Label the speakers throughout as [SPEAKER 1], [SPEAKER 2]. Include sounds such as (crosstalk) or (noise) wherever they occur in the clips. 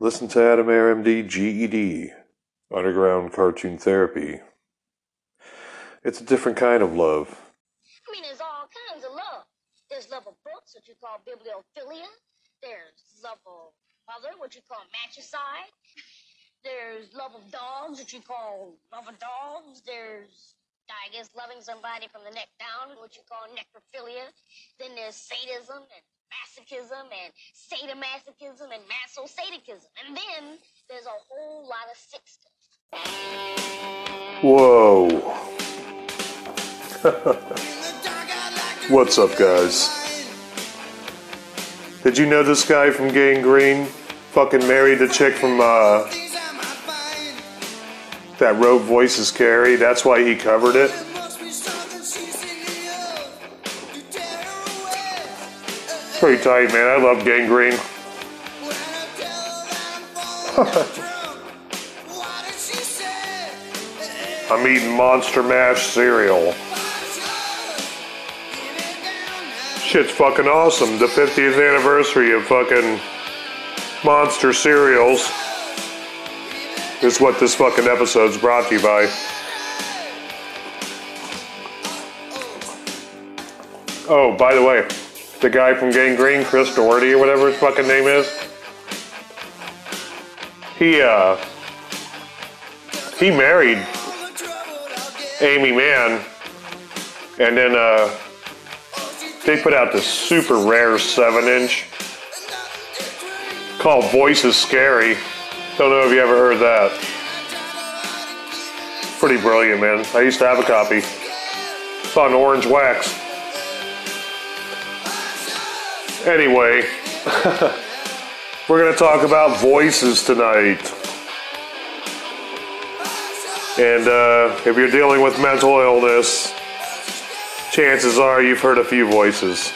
[SPEAKER 1] Listen to Adam Air MD GED, Underground Cartoon Therapy. It's a different kind of love.
[SPEAKER 2] I mean, there's all kinds of love. There's love of books, what you call bibliophilia. There's love of mother, what you call matricide. There's love of dogs, what you call love of dogs. There's, I guess, loving somebody from the neck down, what you call necrophilia. Then there's sadism and masochism and sadomasochism and masosadism. And then there's a whole lot of sick stuff.
[SPEAKER 1] Whoa. (laughs) What's up, guys? Did you know this guy from Gang Green fucking married the chick from uh, that wrote Voices Carry? That's why he covered it. Pretty tight, man. I love Gang Green. (laughs) I'm eating Monster Mash cereal. Shit's fucking awesome. The 50th anniversary of fucking Monster cereals is what this fucking episode's brought to you by. Oh, by the way, the guy from Gang Green, Chris Doherty or whatever his fucking name is, he uh he married Aimee Mann, and then uh they put out this super rare seven inch called Voices Carry. Don't know if you ever heard that. Pretty brilliant, man. I used to have a copy. It's on orange wax. Anyway, (laughs) we're going to talk about voices tonight. And uh, if you're dealing with mental illness, chances are you've heard a few voices.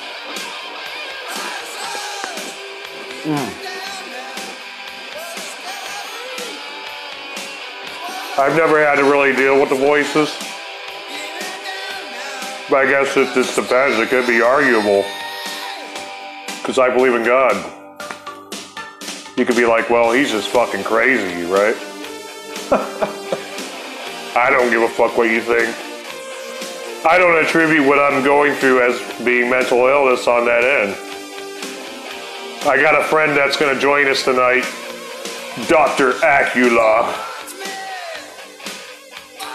[SPEAKER 1] I've never had to really deal with the voices. But I guess it just depends. It could be arguable. Because I believe in God. You could be like, well, he's just fucking crazy, right? (laughs) I don't give a fuck what you think. I don't attribute what I'm going through as being mental illness on that end. I got a friend that's going to join us tonight, Dr. Acula.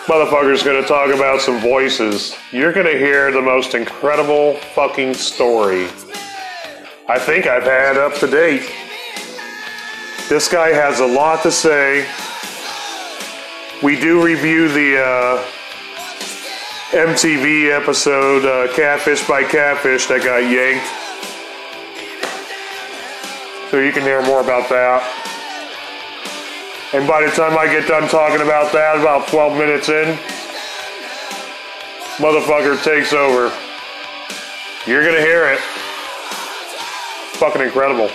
[SPEAKER 1] Motherfucker's going to talk about some voices. You're going to hear the most incredible fucking story I think I've had up to date. This guy has a lot to say. We do review the uh, MTV episode uh, Catfish by Catfish that got yanked. So you can hear more about that. And by the time I get done talking about that, about 12 minutes in, motherfucker takes over. You're gonna hear it. Fucking incredible.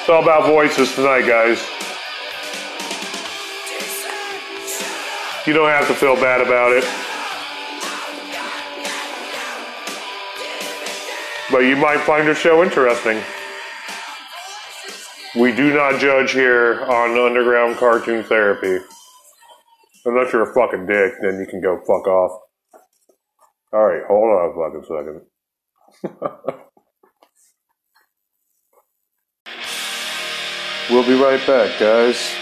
[SPEAKER 1] it's all about voices tonight, guys. You don't have to feel bad about it. But you might find the show interesting. We do not judge here on Underground Cartoon Therapy. Unless you're a fucking dick, then you can go fuck off. Alright, hold on a fucking second. (laughs) we'll be right back, guys.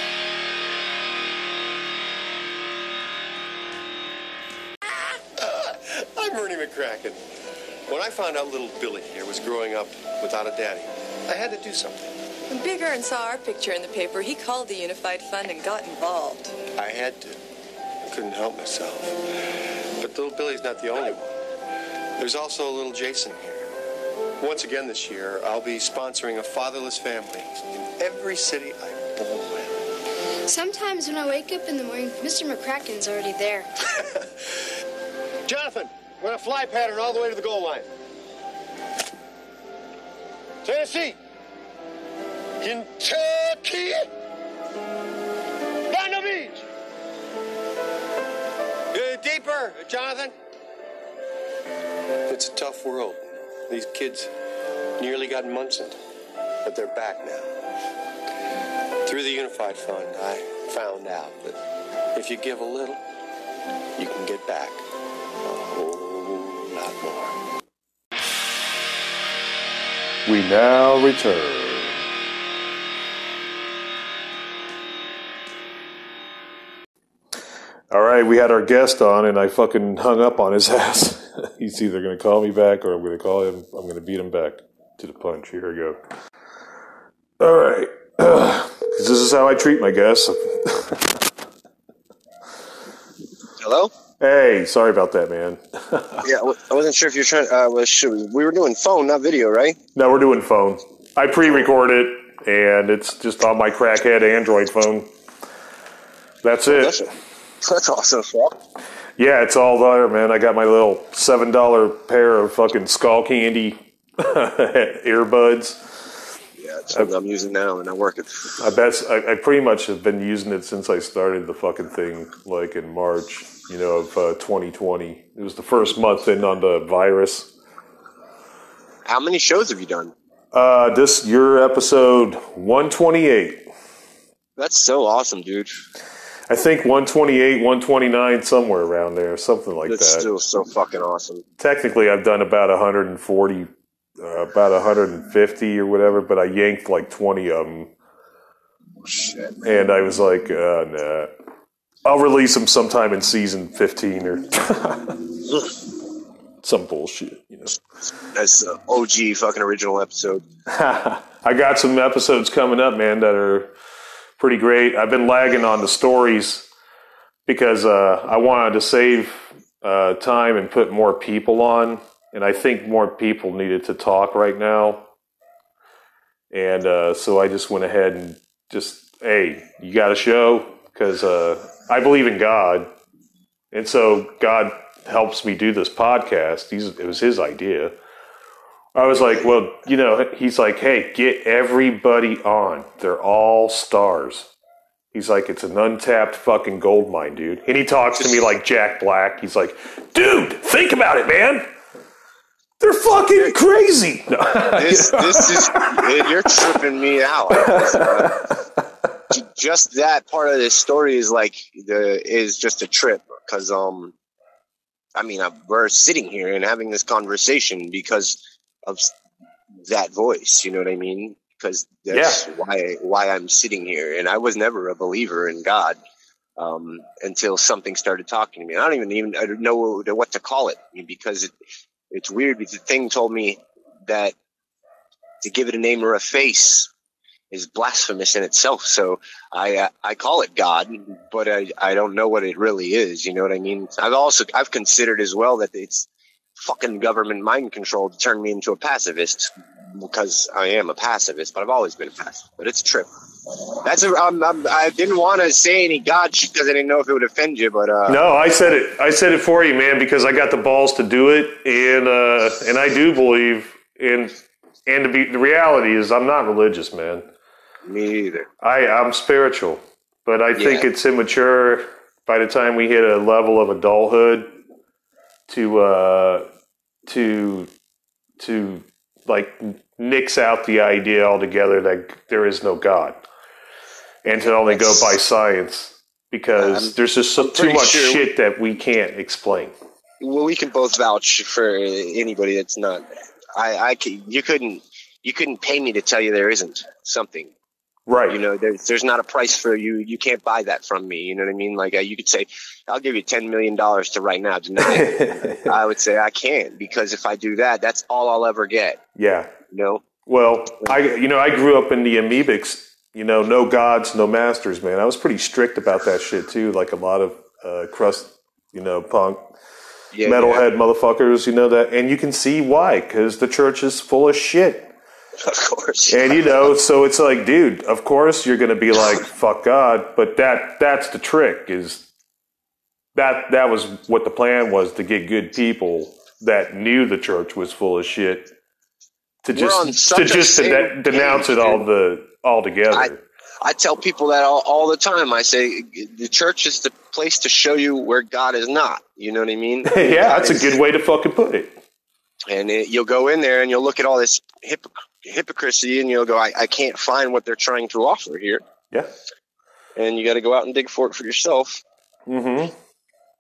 [SPEAKER 3] I'm Ernie McCracken. When I found out little Billy here was growing up without a daddy, I had to do something.
[SPEAKER 4] When Big Ern saw our picture in the paper, he called the Unified Fund and got involved.
[SPEAKER 3] I had to. I couldn't help myself. But little Billy's not the only one. There's also little Jason here. Once again this year, I'll be sponsoring a fatherless family in every city I'm born with.
[SPEAKER 5] Sometimes when I wake up in the morning, Mr. McCracken's already there. (laughs)
[SPEAKER 3] Jonathan, run a fly pattern all the way to the goal line. Tennessee. Kentucky. Down the beach. Uh, deeper, Jonathan. It's a tough world. These kids nearly got Munson. but they're back now. Through the Unified Fund, I found out that if you give a little, you can get back a whole lot more.
[SPEAKER 1] We now return. All right, we had our guest on, and I fucking hung up on his (laughs) ass. (laughs) He's either going to call me back or I'm going to call him. I'm going to beat him back to the punch. Here we go. All right. (sighs) this is how I treat my guests. (laughs)
[SPEAKER 6] Hello?
[SPEAKER 1] hey, sorry about that, man. (laughs)
[SPEAKER 6] Yeah, I wasn't sure if you're trying. Uh, was sure we were doing phone, not video, right?
[SPEAKER 1] no, we're doing phone. I pre-record it, and it's just on my crackhead Android phone. That's it.
[SPEAKER 6] That's, that's awesome. Yeah.
[SPEAKER 1] It's all there, man. I got my little seven dollar pair of fucking Skullcandy (laughs) earbuds.
[SPEAKER 6] Yeah, it's what I'm using now, and I work it.
[SPEAKER 1] I bet I, I pretty much have been using it since I started the fucking thing, like in March, you know, of uh, 2020. It was the first month in on the virus.
[SPEAKER 6] How many shows have you done?
[SPEAKER 1] Uh, this your episode 128.
[SPEAKER 6] That's so awesome, dude.
[SPEAKER 1] I think 128, 129, somewhere around there, something like
[SPEAKER 6] That's
[SPEAKER 1] that.
[SPEAKER 6] still so fucking awesome.
[SPEAKER 1] technically I've done about 140, uh, about 150 or whatever, but I yanked like 20 of them,
[SPEAKER 6] Shit.
[SPEAKER 1] and I was like, uh, nah. I'll release them sometime in season 15 or (laughs) some bullshit, you know.
[SPEAKER 6] That's OG fucking original episode. (laughs)
[SPEAKER 1] I got some episodes coming up, man, that are pretty great. I've been lagging on the stories because uh, I wanted to save uh, time and put more people on, and I think more people needed to talk right now. And uh, so I just went ahead and just, hey, you got a show? Because uh, I believe in God. And so God helps me do this podcast. He's, it was his idea. I was like, well, you know, he's like, hey, get everybody on. They're all stars. He's like, it's an untapped fucking gold mine, dude. And he talks to me like Jack Black. He's like, dude, think about it, man. They're fucking crazy. (laughs) No.
[SPEAKER 6] This, this is you're tripping me out. (laughs) Just that part of this story is like the is just a trip because um, I mean, we're sitting here and having this conversation because of that voice. You know what I mean? Because that's why why I'm sitting here. And I was never a believer in God um, until something started talking to me. I don't even even I don't know what to call it because it, it's weird. Because the thing told me that to give it a name or a face is blasphemous in itself. So I uh, I call it God, but I I don't know what it really is. You know what I mean? I've also I've considered as well that it's fucking government mind control to turn me into a pacifist because I am a pacifist, but I've always been a pacifist. But it's a trip. That's a um, um, I didn't want to say any God shit because I didn't know if it would offend you, but uh,
[SPEAKER 1] No, I said it. I said it for you, man, because I got the balls to do it, and uh, and I do believe in. And to be, the reality is, I'm not religious, man.
[SPEAKER 6] me either.
[SPEAKER 1] I I'm spiritual, but I think it's immature by the time we hit a level of adulthood to uh to to like nix out the idea altogether that there is no God, and to only go by science because
[SPEAKER 6] I'm-
[SPEAKER 1] there's just so, too much
[SPEAKER 6] sure-
[SPEAKER 1] shit that we can't explain.
[SPEAKER 6] Well, we can both vouch for anybody that's not. I, I, you couldn't, you couldn't pay me to tell you there isn't something.
[SPEAKER 1] Right.
[SPEAKER 6] You know, there's, there's not a price for you. You can't buy that from me. You know what I mean? Like uh, you could say, I'll give you ten million dollars to right now deny it. (laughs) I would say I can't because if I do that, that's all I'll ever get.
[SPEAKER 1] yeah.
[SPEAKER 6] You know?
[SPEAKER 1] Well, I you know I grew up in the amoebics. You know, no gods, no masters, man. I was pretty strict about that shit too. Like a lot of uh, crust, you know, punk
[SPEAKER 6] Yeah,
[SPEAKER 1] metalhead motherfuckers. You know that, and you can see why because the church is full of shit. (laughs)
[SPEAKER 6] of course.
[SPEAKER 1] And you know, so it's like, dude, of course you're going to be like, (laughs) fuck God, but that that's the trick is that that was what the plan was to get good people that knew the church was full of shit to just to just de- denounce
[SPEAKER 6] page,
[SPEAKER 1] it all the all together.
[SPEAKER 6] I- I tell people that all, all the time. I say the church is the place to show you where God is not. You know what I mean? (laughs)
[SPEAKER 1] yeah, that's a good way to fucking put it.
[SPEAKER 6] and it, you'll go in there and you'll look at all this hypoc- hypocrisy, and you'll go, I, I can't find what they're trying to offer here,
[SPEAKER 1] Yeah.
[SPEAKER 6] and you got to go out and dig for it for yourself.
[SPEAKER 1] Mm-hmm.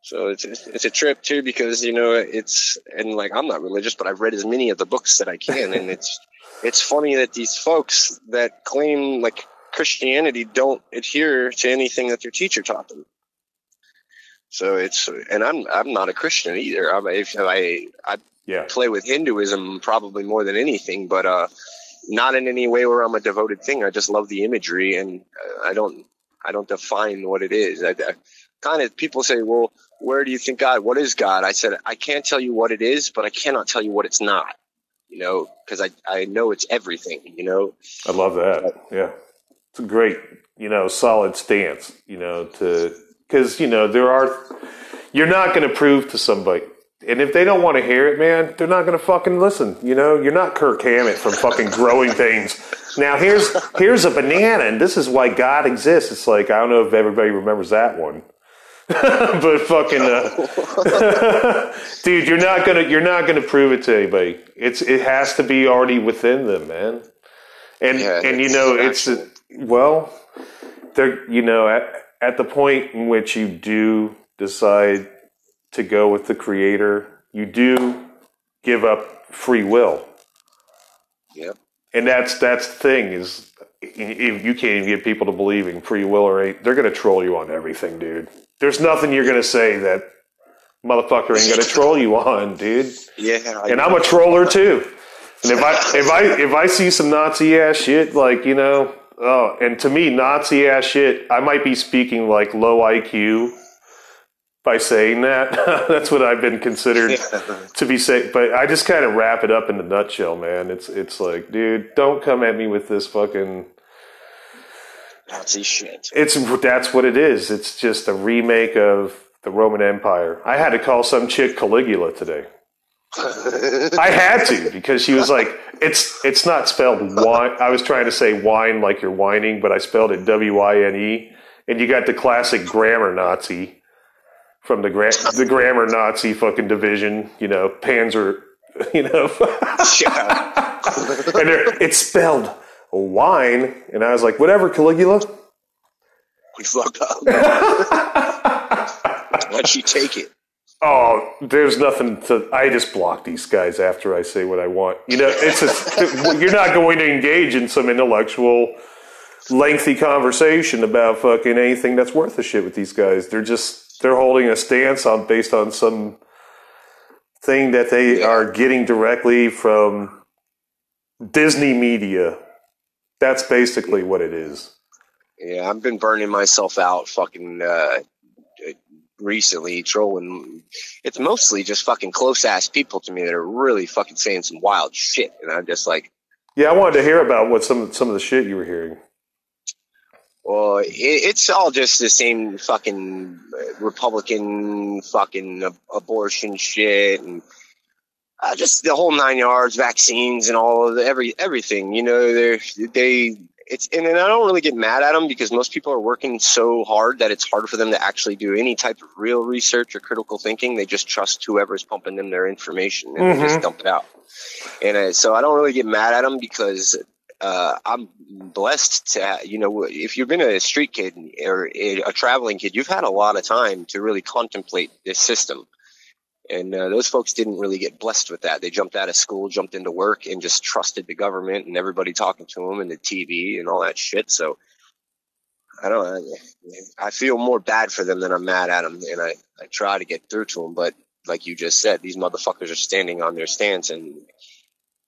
[SPEAKER 6] So it's it's a trip too because you know it's and like I'm not religious, but I've read as many of the books that I can, and it's (laughs) it's funny that these folks that claim like Christianity don't adhere to anything that their teacher taught them. So it's and I'm I'm not a Christian either. I'm, if I I
[SPEAKER 1] Yeah.
[SPEAKER 6] play with Hinduism probably more than anything, but uh, not in any way where I'm a devoted thing. I just love the imagery, and I don't I don't define what it is. I, I kind of people say, well, where do you think God? What is God? I said I can't tell you what it is, but I cannot tell you what it's not. You know, because I I know it's everything. You know,
[SPEAKER 1] I love that. Yeah. It's a great, you know, solid stance, you know, to, because, you know, there are, you're not going to prove to somebody. And if they don't want to hear it, man, they're not going to fucking listen. You know, you're not Kirk Cameron from fucking Growing Pains. Now here's here's a banana, and this is why God exists. It's like I don't know if everybody remembers that one, (laughs) but fucking, uh, (laughs) dude, you're not gonna you're not gonna prove it to anybody. It's it has to be already within them, man. And
[SPEAKER 6] Yeah,
[SPEAKER 1] and you know it's
[SPEAKER 6] actual.
[SPEAKER 1] well, they're you know at at the point in which you do decide to go with the creator, you do give up free will,
[SPEAKER 6] Yep.
[SPEAKER 1] and that's that's the thing is if you can't even get people to believe in free will or ain't, they're going to troll you on everything, dude. There's nothing you're going to say that motherfucker ain't going to troll you on, dude.
[SPEAKER 6] Yeah. I
[SPEAKER 1] And I'm a troller too. And if I if I if I see some Nazi ass shit, like you know, oh, and to me, Nazi ass shit, I might be speaking like low IQ by saying that. (laughs) That's what I've been considered (laughs) to be saying. But I just kind of wrap it up in a nutshell, man. It's it's like, dude, don't come at me with this fucking.
[SPEAKER 6] Nazi shit.
[SPEAKER 1] It's that's what it is. It's just a remake of the Roman Empire. I had to call some chick Caligula today. (laughs) I had to because she was like, "It's it's not spelled wine." I was trying to say wine like you're whining, but I spelled it W I N E, and you got the classic grammar Nazi from the gra- (laughs) the grammar Nazi fucking division. You know, Panzer. (laughs) You know, (laughs) and it's spelled wine, and I was like, "Whatever, Caligula."
[SPEAKER 6] we fucked up. Why'd she take it?
[SPEAKER 1] Oh, there's nothing to. I just block these guys after I say what I want. You know, it's a, you're not going to engage in some intellectual, lengthy conversation about fucking anything that's worth a shit with these guys. They're just they're holding a stance on based on some thing that they
[SPEAKER 6] Yeah.
[SPEAKER 1] are getting directly from Disney media. That's basically what it is.
[SPEAKER 6] Yeah, I've been burning myself out fucking uh, recently trolling. It's mostly just fucking close ass people to me that are really fucking saying some wild shit, and I'm just like,
[SPEAKER 1] Yeah, I wanted to hear about what some some of the shit you were hearing.
[SPEAKER 6] Well, it, it's all just the same fucking uh, Republican fucking ab- abortion shit and. Uh, just the whole nine yards, vaccines and all of the, every everything. You know, they they it's and, and I don't really get mad at them because most people are working so hard that it's hard for them to actually do any type of real research or critical thinking. They just trust whoever's pumping them their information and they just dump it out. And so I don't really get mad at them because uh, I'm blessed to, you know, if you've been a street kid or a traveling kid, you've had a lot of time to really contemplate this system. And uh, those folks didn't really get blessed with that. They jumped out of school, jumped into work, and just trusted the government and everybody talking to them and the TV and all that shit. So I don't. I, I feel more bad for them than I'm mad at them, and I I try to get through to them. But like you just said, these motherfuckers are standing on their stance, and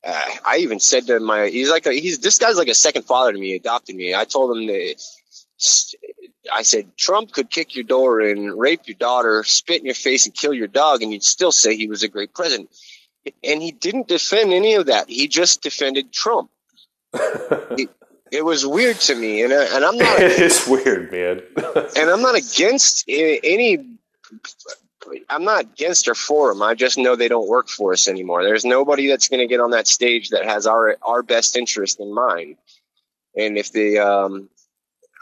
[SPEAKER 6] uh, I even said to my he's like a, he's this guy's like a second father to me. Adopted me. I told him that. I said Trump could kick your door in, rape your daughter, spit in your face, and kill your dog, and you'd still say he was a great president. And he didn't defend any of that. He just defended Trump. (laughs) it, it was weird to me, and I, and I'm not
[SPEAKER 1] it is weird, man.
[SPEAKER 6] and I'm not against any. I'm not against or for them. I just know they don't work for us anymore. There's nobody that's going to get on that stage that has our our best interest in mind. And if they, um,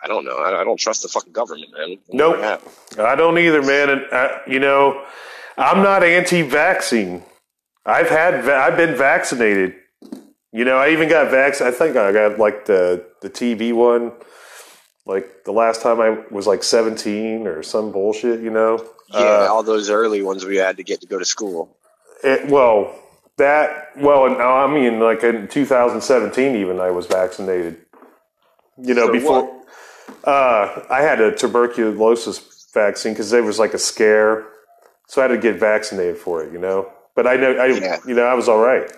[SPEAKER 6] I don't know. I, I don't trust the fucking government, man.
[SPEAKER 1] Nope. I don't either, man. And uh, you know, I'm not anti-vaccine. I've had, va- I've been vaccinated. You know, I even got vax. I think I got like the the TB one. Like the last time I was like 17 or some bullshit, you know.
[SPEAKER 6] Yeah,
[SPEAKER 1] Uh,
[SPEAKER 6] all those early ones we had to get to go to school.
[SPEAKER 1] It, well, that well, I mean, like in 2017, even I was vaccinated. You know,
[SPEAKER 6] For
[SPEAKER 1] before uh, I had a tuberculosis vaccine because there was like a scare, so I had to get vaccinated for it. You know, but I know, I
[SPEAKER 6] Yeah.
[SPEAKER 1] you know, I was all right,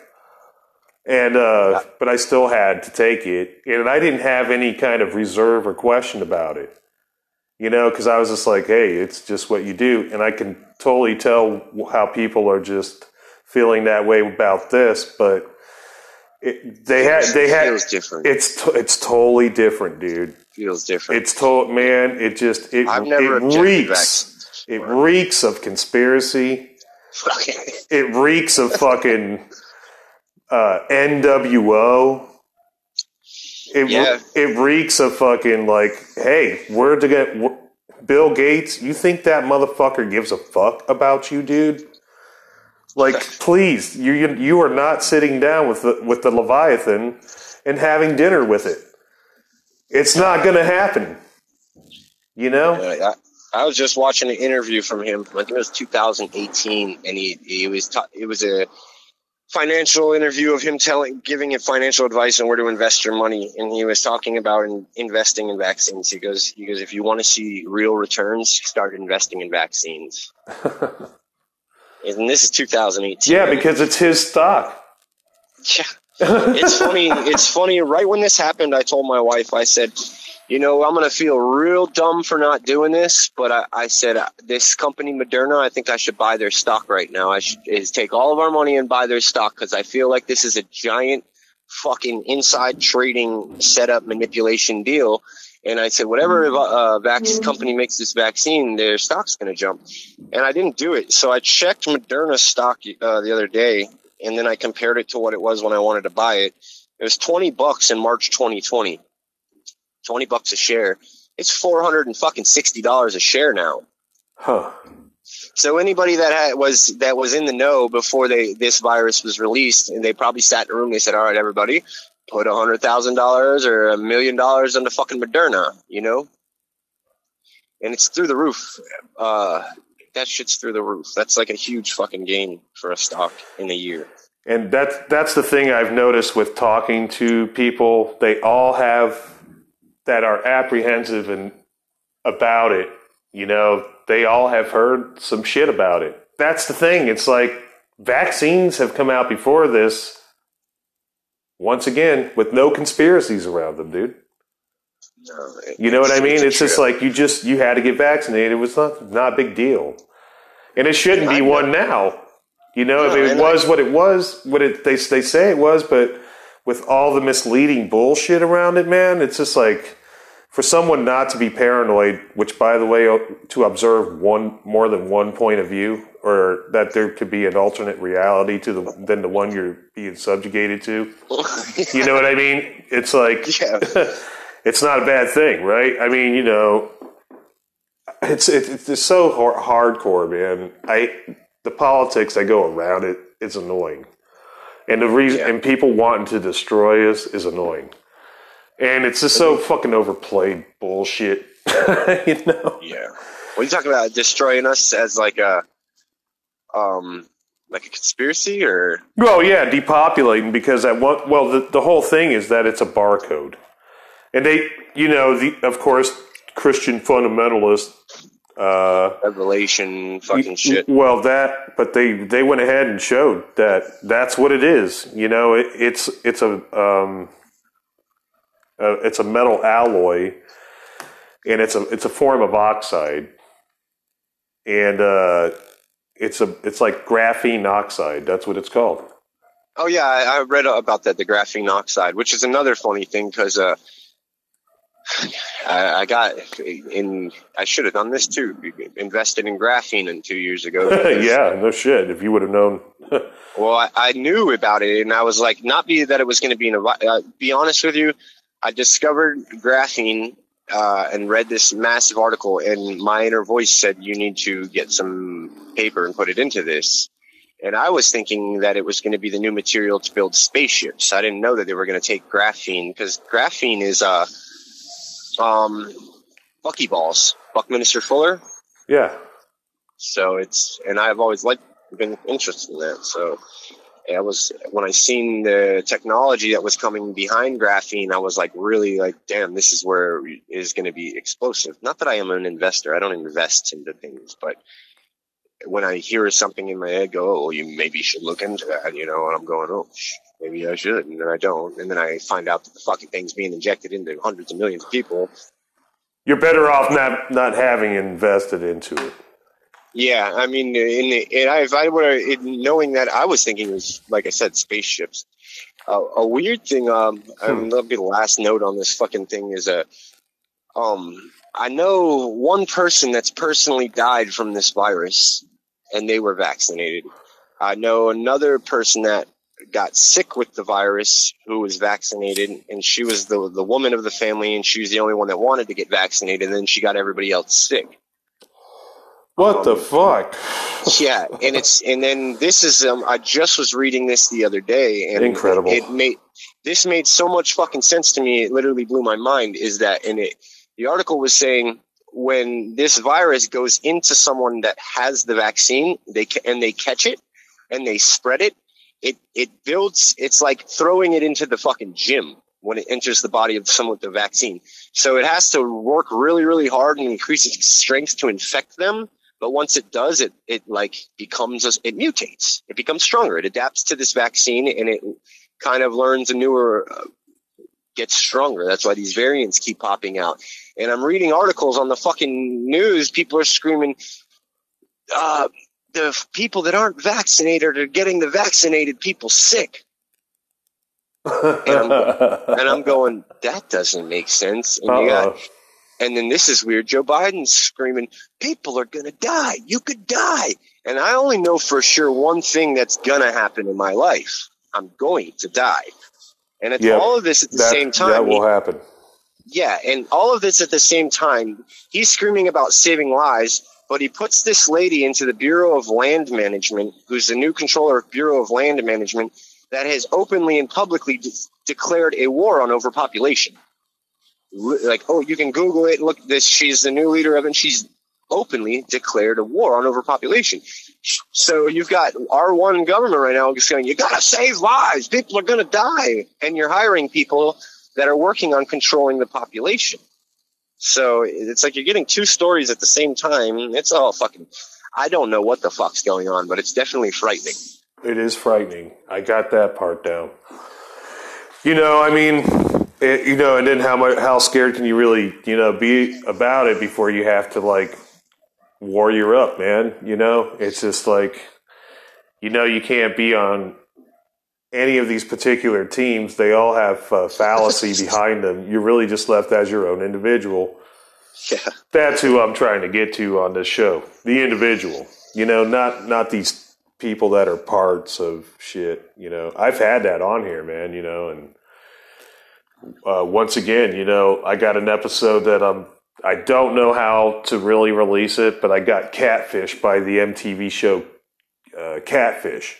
[SPEAKER 1] and uh, but I still had to take it, and I didn't have any kind of reserve or question about it. You know, because I was just like, hey, it's just what you do, and I can totally tell how people are just feeling that way about this, but it, they had they had
[SPEAKER 6] feels different.
[SPEAKER 1] it's to, it's totally different, dude.
[SPEAKER 6] feels different.
[SPEAKER 1] It's total man. It just it
[SPEAKER 6] I've never
[SPEAKER 1] it reeks. It reeks of conspiracy. (laughs)
[SPEAKER 6] Okay.
[SPEAKER 1] It reeks of fucking uh, NWO. It,
[SPEAKER 6] Yeah.
[SPEAKER 1] it reeks of fucking like, hey, we're to get w- Bill Gates. You think that motherfucker gives a fuck about you, dude? Like, (laughs) please, you you, are not sitting down with the with the Leviathan and having dinner with it. It's not going to happen. You know?
[SPEAKER 6] Uh, I, I was just watching an interview from him. I think it was 2018, and he he was ta- it was a financial interview of him telling giving you financial advice on where to invest your money, and he was talking about in, investing in vaccines. He goes he goes if you want to see real returns, start investing in vaccines. (laughs) and this is 2018.
[SPEAKER 1] Yeah, because it's his stock.
[SPEAKER 6] Yeah. it's funny. It's funny. Right when this happened, I told my wife, I said, you know, I'm going to feel real dumb for not doing this. But I, I said, uh, this company, Moderna, I think I should buy their stock right now. I should is take all of our money and buy their stock because I feel like this is a giant fucking inside trading setup manipulation deal. And I said, whatever uh, vac- company makes this vaccine, their stock's going to jump. And I didn't do it. So I checked Moderna stock uh, the other day, and then I compared it to what it was when I wanted to buy it. It was 20 bucks in March 2020. 20 bucks a share. It's 400 and fucking $60 a share now.
[SPEAKER 1] Huh.
[SPEAKER 6] So anybody that had, was that was in the know before they this virus was released, and they probably sat in a room. They said, "All right, everybody, put a hundred thousand dollars or a million dollars into fucking Moderna," you know. And it's through the roof. Uh, that shit's through the roof. That's like a huge fucking gain for a stock in a year.
[SPEAKER 1] And that's that's the thing I've noticed with talking to people. They all have that are apprehensive and about it. You know, they all have heard some shit about it. That's the thing. It's like vaccines have come out before this. Once again, with no conspiracies around them, dude.
[SPEAKER 6] No,
[SPEAKER 1] You know what I mean? It's just like you just you had to get vaccinated. It was not not a big deal, and it shouldn't be one now. You know,
[SPEAKER 6] No,
[SPEAKER 1] if it
[SPEAKER 6] I-
[SPEAKER 1] was what it was, what it they they say it was, but with all the misleading bullshit around it, man, it's just like for someone not to be paranoid. Which, by the way, to observe one more than one point of view, or that there could be an alternate reality to the than the one you're being subjugated to. You know what I mean? It's like (laughs)
[SPEAKER 6] Yeah. (laughs)
[SPEAKER 1] it's not a bad thing, right? I mean, you know, it's it's, it's so hard, hardcore, man. I the politics that go around it, it is annoying, and the reason
[SPEAKER 6] Yeah.
[SPEAKER 1] and people wanting to destroy us is annoying, and it's just so fucking overplayed bullshit, (laughs) you know.
[SPEAKER 6] Yeah. When you talk about destroying us as like a, um, like a conspiracy or
[SPEAKER 1] Well, yeah, depopulating because at one well the the whole thing is that it's a barcode, and they you know the of course Christian fundamentalists. Uh,
[SPEAKER 6] revelation fucking shit.
[SPEAKER 1] Well, that, but they they went ahead and showed that that's what it is. You know, it, it's it's a um, uh, it's a metal alloy, and it's a it's a form of oxide, and uh, it's a it's like graphene oxide. That's what it's called.
[SPEAKER 6] Oh yeah, I, I read about that, the graphene oxide, which is another funny thing because uh, I, I got in. I should have done this too. Invested in graphene in two years ago. (laughs)
[SPEAKER 1] yeah, no shit. If you would have known, (laughs)
[SPEAKER 6] Well, I, I knew about it, and I was like, not be that it was going to be in a. Uh, be honest with you, I discovered graphene uh, and read this massive article, and my inner voice said, "You need to get some paper and put it into this." And I was thinking that it was going to be the new material to build spaceships. I didn't know that they were going to take graphene because graphene is uh, um, buckyballs, Buckminster Fuller.
[SPEAKER 1] Yeah.
[SPEAKER 6] So it's and I've always liked been interested in that. So I was when I seen the technology that was coming behind graphene, I was like really like, damn, this is where it is going to be explosive. Not that I am an investor; I don't invest into things, but when I hear something in my head go, oh, you maybe should look into that, you know, and I'm going, oh, maybe I should, and then I don't, and then I find out that the fucking thing's being injected into hundreds of millions of people.
[SPEAKER 1] You're better off not not having invested into it.
[SPEAKER 6] Yeah, I mean, in the, and I, if I were in knowing that, I was thinking it was like I said, spaceships. Uh, a weird thing. Um, I mean, that'll be the last note on this fucking thing is a. Um, I know one person that's personally died from this virus, and they were vaccinated. I know another person that got sick with the virus who was vaccinated, and she was the the woman of the family, and she was the only one that wanted to get vaccinated. And then she got everybody else sick.
[SPEAKER 1] What the fuck?
[SPEAKER 6] Yeah, and it's and then this is um I just was reading this the other day and
[SPEAKER 1] Incredible.
[SPEAKER 6] It, made this made so much fucking sense to me. It literally blew my mind. Is that and it the article was saying when this virus goes into someone that has the vaccine, they ca- and they catch it and they spread it, it it builds. It's like throwing it into the fucking gym when it enters the body of someone with the vaccine. So it has to work really, really hard and increase its strength to infect them. But once it does, it it like becomes it mutates. It becomes stronger. It adapts to this vaccine and it kind of learns a newer, uh, gets stronger. That's why these variants keep popping out. And I'm reading articles on the fucking news. People are screaming, uh, the people that aren't vaccinated are getting the vaccinated people sick. And I'm, (laughs) and I'm going, that doesn't make sense. And you got and then this is weird. Joe Biden's screaming, people are going to die. You could die. And I only know for sure one thing that's going to happen in my life. I'm going to die. And it's
[SPEAKER 1] Yep.
[SPEAKER 6] all of this at the
[SPEAKER 1] That,
[SPEAKER 6] same time.
[SPEAKER 1] that will happen.
[SPEAKER 6] Yeah, and all of this at the same time. He's screaming about saving lives, but he puts this lady into the Bureau of Land Management, who's the new controller of Bureau of Land Management, that has openly and publicly de- declared a war on overpopulation. Like, oh, you can Google it. Look, this she's the new leader of it. And she's openly declared a war on overpopulation. So you've got our one government right now just going, you got to save lives. People are to die, and you're hiring people that are working on controlling the population. So it's like you're getting two stories at the same time. It's all fucking. I don't know what the fuck's going on, but it's definitely frightening.
[SPEAKER 1] It is frightening. I got that part down. You know, I mean, it, you know, and then how much, how scared can you really, you know, be about it before you have to like warrior up, man? You know, it's just like, you know, you can't be on any of these particular teams. They all have uh, fallacy (laughs) behind them. You're really just left as your own individual.
[SPEAKER 6] Yeah.
[SPEAKER 1] That's who I'm trying to get to on this show. The individual. You know, not not these people that are parts of shit. You know, I've had that on here, man. You know, and uh, once again, you know, I got an episode that I'm. I don't know how to really release it, but I got catfish by the MTV show uh, Catfish.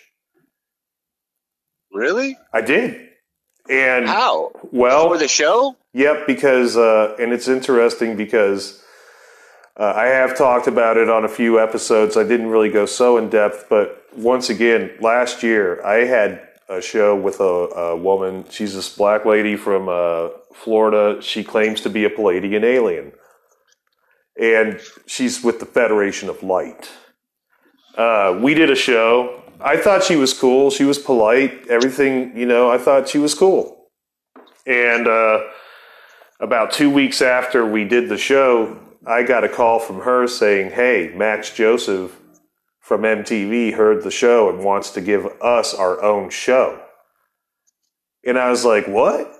[SPEAKER 6] Really?
[SPEAKER 1] I did, and
[SPEAKER 6] How?
[SPEAKER 1] well,
[SPEAKER 6] For the show?
[SPEAKER 1] Yep, because uh, and it's interesting because uh, I have talked about it on a few episodes. I didn't really go so in depth, but once again, last year I had a show with a, a woman. She's this black lady from uh, Florida. She claims to be a Pleiadian alien, and she's with the Federation of Light. Uh, we did a show. I thought she was cool. She was polite. Everything, you know, I thought she was cool. And uh, about two weeks after we did the show, I got a call from her saying, Hey, Max Joseph from MTV heard the show and wants to give us our own show. And I was like, What?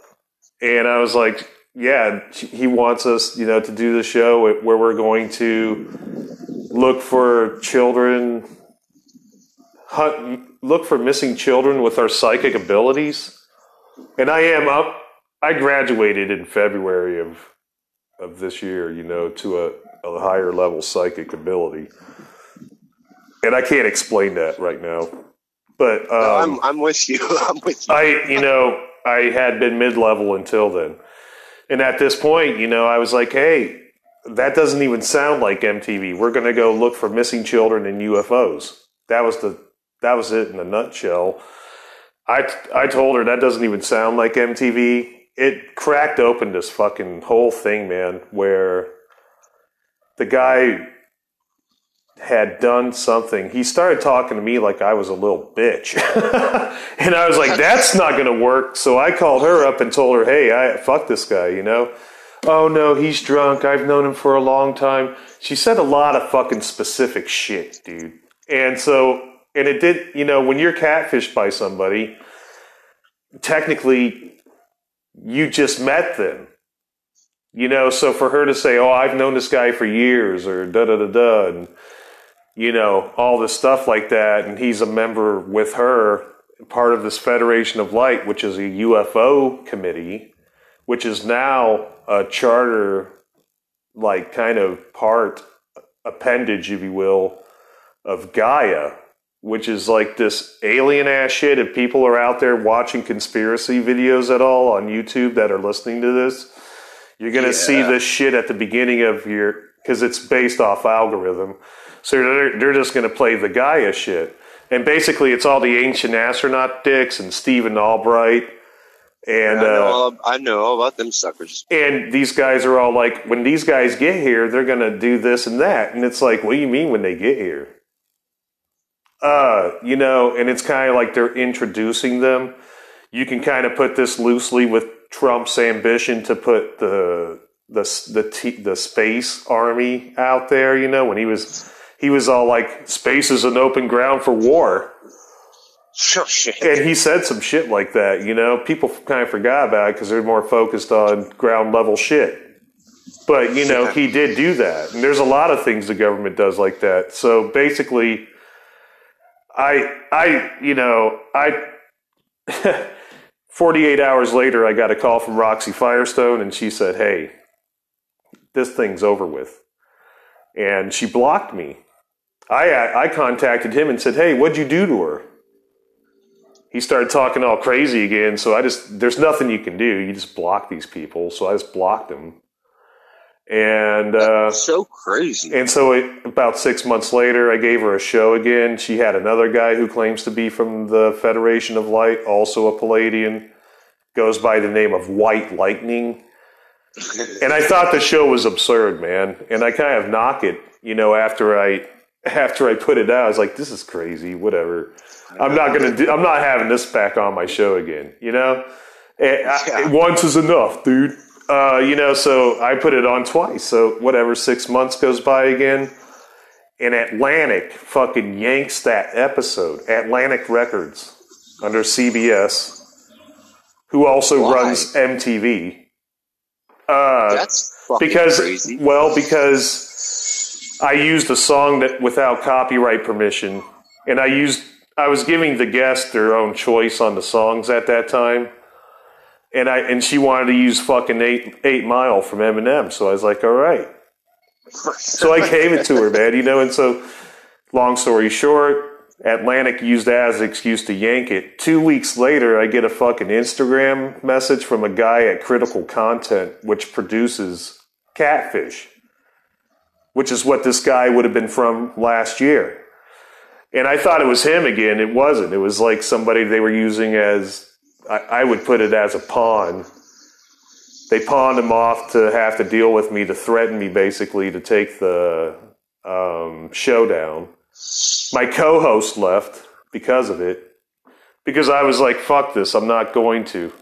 [SPEAKER 1] And I was like, Yeah, he wants us, you know, to do the show where we're going to look for children, hunt, look for missing children with our psychic abilities. And I am up. I graduated in February of of this year, you know, to a, a higher level psychic ability. And I can't explain that right now. But um,
[SPEAKER 6] No, I'm I'm with you. (laughs) I'm with you.
[SPEAKER 1] I, you know, I had been mid level until then. And at this point, you know, I was like, hey, that doesn't even sound like MTV. We're going to go look for missing children and UFOs. That was the that was it in a nutshell. I I told her that doesn't even sound like MTV. It cracked open this fucking whole thing, man, where the guy had done something. He started talking to me like I was a little bitch. (laughs) and I was like, that's not going to work. So I called her up and told her, hey, I fuck this guy, you know? Oh no, he's drunk. I've known him for a long time. She said a lot of fucking specific shit, dude. And so, and it did, you know, when you're catfished by somebody, technically you just met them. You know, so for her to say, "Oh, I've known this guy for years," or da da da da, and you know, all this stuff like that, and he's a member with her, part of this Federation of Light, which is a UFO committee, which is now a charter, like kind of part appendage, if you will, of Gaia, which is like this alien ass shit. If people are out there watching conspiracy videos at all on YouTube that are listening to this, you're going to see this shit at the beginning of your, because it's based off algorithm. So they're, they're just going to play the Gaia shit. And basically, it's all the ancient astronaut dicks and Stephen Albright. And
[SPEAKER 6] I know,
[SPEAKER 1] uh,
[SPEAKER 6] all, I know all about them suckers.
[SPEAKER 1] and these guys are all like, when these guys get here, they're going to do this and that. And it's like, what do you mean when they get here? Uh, you know, and it's kind of like they're introducing them. You can kind of put this loosely with Trump's ambition to put the the the t- the space army out there. You know, when he was he was all like, "Space is an open ground for war."
[SPEAKER 6] Oh, shit.
[SPEAKER 1] and he said some shit like that. You know, people kind of forgot about it because they're more focused on ground level shit. But you know, he did do that, and there's a lot of things the government does like that. So basically, I, I, you know, I. (laughs) 48 hours later, I got a call from Roxy Firestone, and she said, "Hey, this thing's over with," and she blocked me. I I contacted him and said, "Hey, what'd you do to her?" he started talking all crazy again. So I just, there's nothing you can do. You just block these people. So I just blocked him. And, uh,
[SPEAKER 6] so crazy.
[SPEAKER 1] and so it, about six months later, I gave her a show again. She had another guy who claims to be from the Federation of Light, also a Pleiadian, goes by the name of White Lightning. And I thought the show was absurd, man. And I kind of knock it, you know, after I after I put it out. I was like, this is crazy, whatever. I'm not gonna do. I'm not having this back on my show again. You know, Eh, I-
[SPEAKER 6] Yeah.
[SPEAKER 1] once is enough, dude. Uh, you know, so I put it on twice. So whatever, six months goes by again, and Atlantic fucking yanks that episode. Atlantic Records under CBS, who also
[SPEAKER 6] Why?
[SPEAKER 1] runs MTV. Uh,
[SPEAKER 6] That's fucking
[SPEAKER 1] because
[SPEAKER 6] crazy.
[SPEAKER 1] well because I used a song that without copyright permission, and I used I was giving the guest their own choice on the songs at that time, and I and she wanted to use fucking eight Eight Mile from Eminem, so I was like, all right. So I gave it to her, man. You know, and so long story short. Atlantic used that as an excuse to yank it. Two weeks later, I get a fucking Instagram message from a guy at Critical Content, which produces Catfish, which is what this guy would have been from last year. And I thought it was him again. It wasn't. It was like somebody they were using as, I, I would put it as a pawn. They pawned him off to have to deal with me, to threaten me basically to take the um, showdown. My co host left because of it. Because I was like, fuck this, I'm not going to.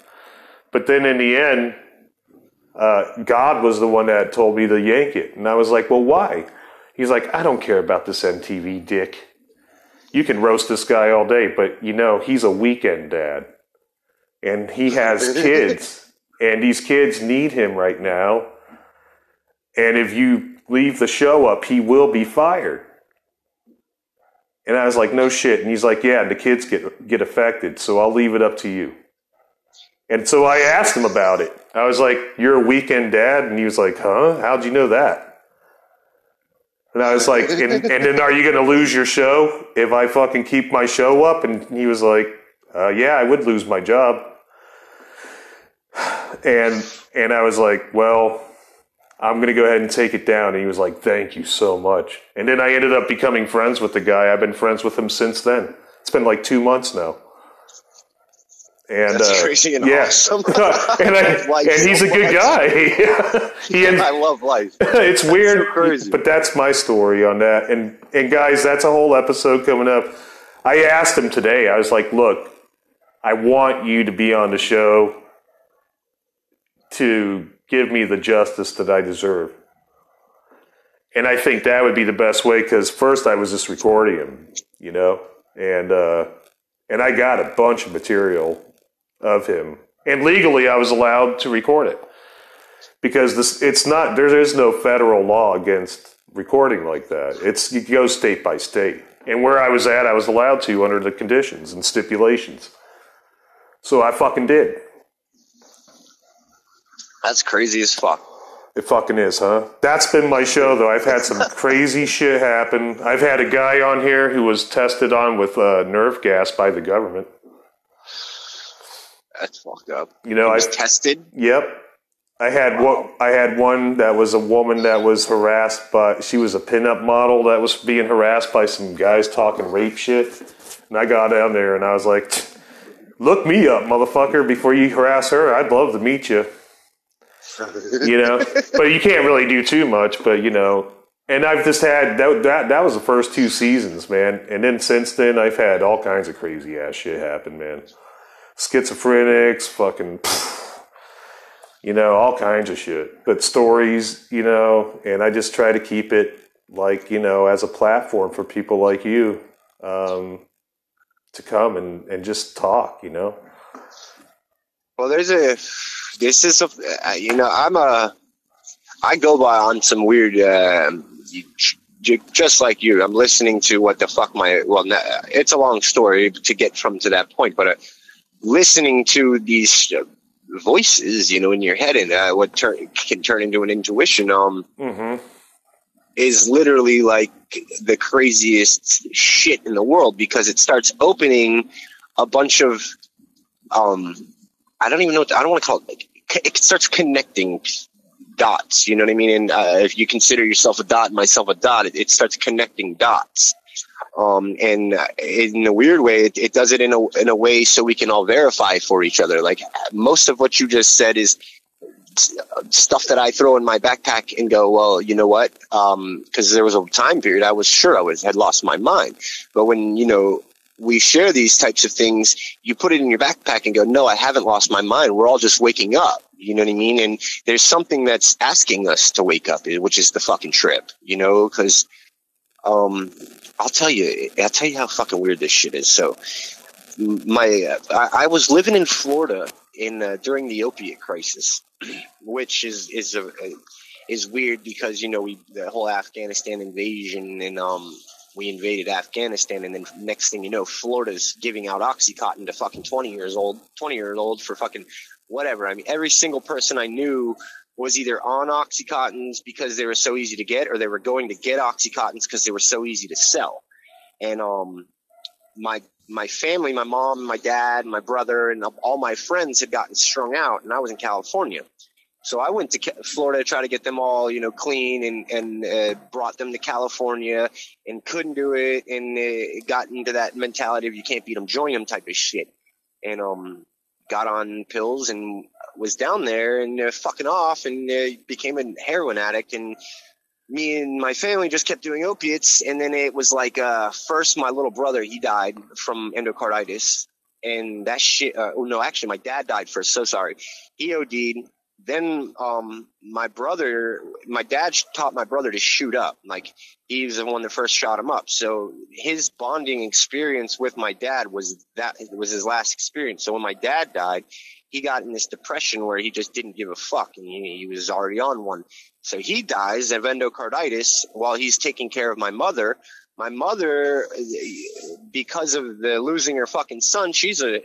[SPEAKER 1] But then in the end, uh, God was the one that told me to yank it. And I was like, well, why? He's like, I don't care about this MTV dick. You can roast this guy all day, but you know, he's a weekend dad. And he (laughs) has kids. And these kids need him right now. And if you leave the show up, he will be fired. And I was like, no shit. And he's like, yeah, the kids get, get affected. So I'll leave it up to you. And so I asked him about it. I was like, You're a weekend dad? And he was like, Huh? How'd you know that? And I was like, (laughs) and, and then are you going to lose your show if I fucking keep my show up? And he was like, uh, yeah, I would lose my job. And and I was like, well, I'm going to go ahead and take it down. And he was like, thank you so much. And then I ended up becoming friends with the guy. I've been friends with him since then. It's been like two months now. And
[SPEAKER 6] That's
[SPEAKER 1] uh,
[SPEAKER 6] crazy and
[SPEAKER 1] yeah.
[SPEAKER 6] awesome. (laughs)
[SPEAKER 1] and, I, (laughs) and he's
[SPEAKER 6] so
[SPEAKER 1] a good
[SPEAKER 6] much.
[SPEAKER 1] guy. (laughs) he
[SPEAKER 6] I love life.
[SPEAKER 1] it's weird,
[SPEAKER 6] so crazy.
[SPEAKER 1] but that's my story on that. And and guys, that's a whole episode coming up. I asked him today. I was like, "Look, I want you to be on the show to give me the justice that I deserve." And I think that would be the best way because first I was just recording him, you know, and uh, and I got a bunch of material of him, and legally I was allowed to record it because this it's not there is no federal law against recording like that. It's it goes state by state. And where I was at, I was allowed to under the conditions and stipulations. So I fucking did.
[SPEAKER 6] That's crazy as fuck.
[SPEAKER 1] It fucking is, huh? That's been my show, though. I've had some (laughs) crazy shit happen. I've had a guy on here who was tested on with uh, nerve gas by the government.
[SPEAKER 6] That's fucked up.
[SPEAKER 1] You know, I
[SPEAKER 6] was tested.
[SPEAKER 1] Yep. I had one. I had one that was a woman that was harassed by. She was a pinup model that was being harassed by some guys talking rape shit. And I got down there and I was like, "Look me up, motherfucker! Before you harass her, I'd love to meet you." (laughs) You know, but you can't really do too much. But you know, and I've just had that. That that was the first two seasons, man. And then since then, I've had all kinds of crazy ass shit happen, man. Schizophrenics, fucking you know, all kinds of shit. But stories, you know, and I just try to keep it like, you know, as a platform for people like you um, to come and, and just talk, you know.
[SPEAKER 6] Well, there's a. This is a. uh, You know, I'm a. I go by on some weird. J- just like you, I'm listening to what the fuck my. Well, it's a long story to get from to that point, but uh, listening to these uh, voices, you know, in your head and uh, what turn can turn into an intuition. Um,
[SPEAKER 1] Mm-hmm.
[SPEAKER 6] is literally like the craziest shit in the world because it starts opening a bunch of um I don't even know what I don't want to call it it starts connecting dots you know what I mean? And uh, if you consider yourself a dot myself a dot it, it starts connecting dots. Um and uh, in a weird way it, it does it in a in a way so we can all verify for each other. Like most of what you just said is stuff that I throw in my backpack and go, well, you know what? Because there was a time period I was sure I was had lost my mind, but when you know we share these types of things, you put it in your backpack and go, no, I haven't lost my mind. We're all just waking up. You know what I mean? And there's something that's asking us to wake up, which is the fucking trip. You know, because um, I'll tell you, I'll tell you how fucking weird this shit is. So my I, I was living in Florida in uh, during the opiate crisis, (clears throat) which is is a, a is weird because you know we the whole Afghanistan invasion and um we invaded Afghanistan and then next thing you know Florida's giving out oxycontin to fucking 20 years old 20 years old for fucking whatever I mean every single person I knew was either on oxycontins because they were so easy to get or they were going to get oxycontins because they were so easy to sell and um my my family, my mom, my dad, my brother, and all my friends had gotten strung out, and I was in California. So I went to Florida to try to get them all, you know, clean, and and uh, brought them to California, and couldn't do it, and uh, got into that mentality of you can't beat them, join them type of shit, and um, got on pills and was down there and uh, fucking off, and uh, became a heroin addict, and me and my family just kept doing opiates. And then it was like uh first my little brother he died from endocarditis. And that shit uh, oh no actually my dad died first. So sorry. He OD'd then um my brother my dad taught my brother to shoot up. Like he was the one that first shot him up. So his bonding experience with my dad was that was his last experience. So when my dad died he got in this depression where he just didn't give a fuck and he, he was already on one. So he dies of endocarditis while he's taking care of my mother, my mother, because of the losing her fucking son, she's a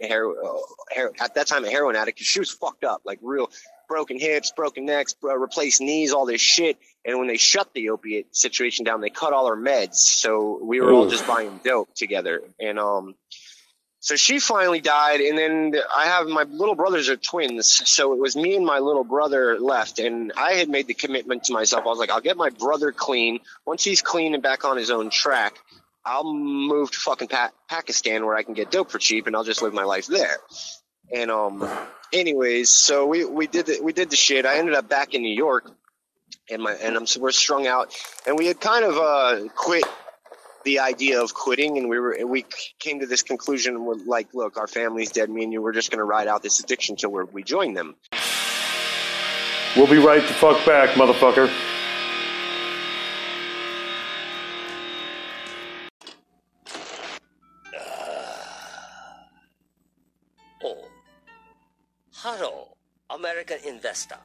[SPEAKER 6] at that time a heroin addict. She was fucked up, like real broken hips, broken necks, replaced knees, all this shit. And when they shut the opiate situation down, they cut all our meds. So we were all just buying dope together. And um, so she finally died, and then I have my little brothers are twins, so it was me and my little brother left, and I had made the commitment to myself. I was like, I'll get my brother clean. Once he's clean and back on his own track, I'll move to fucking pa- Pakistan where I can get dope for cheap, and I'll just live my life there. And um, anyways, so we we did the, we did the shit. I ended up back in New York, and my and I'm so we're strung out, and we had kind of uh quit the idea of quitting and we were we came to this conclusion and we're like look our family's dead me and you we're just to ride out this addiction till we're, we join them
[SPEAKER 1] We'll be right the fuck back, motherfucker.
[SPEAKER 7] Hello, American investor.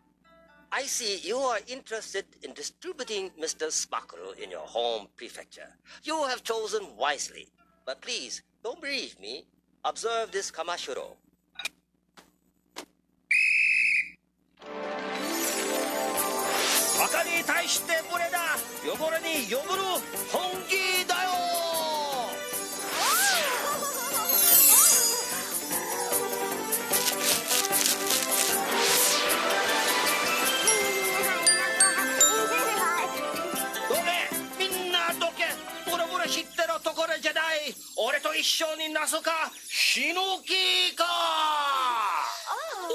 [SPEAKER 7] I see you are interested in distributing Mr. Sparkle in your home prefecture. You have chosen wisely. But please, don't believe me. Observe this commercial. 赤に対してブレだ汚れに汚る本気 一緒になすか死ぬ気か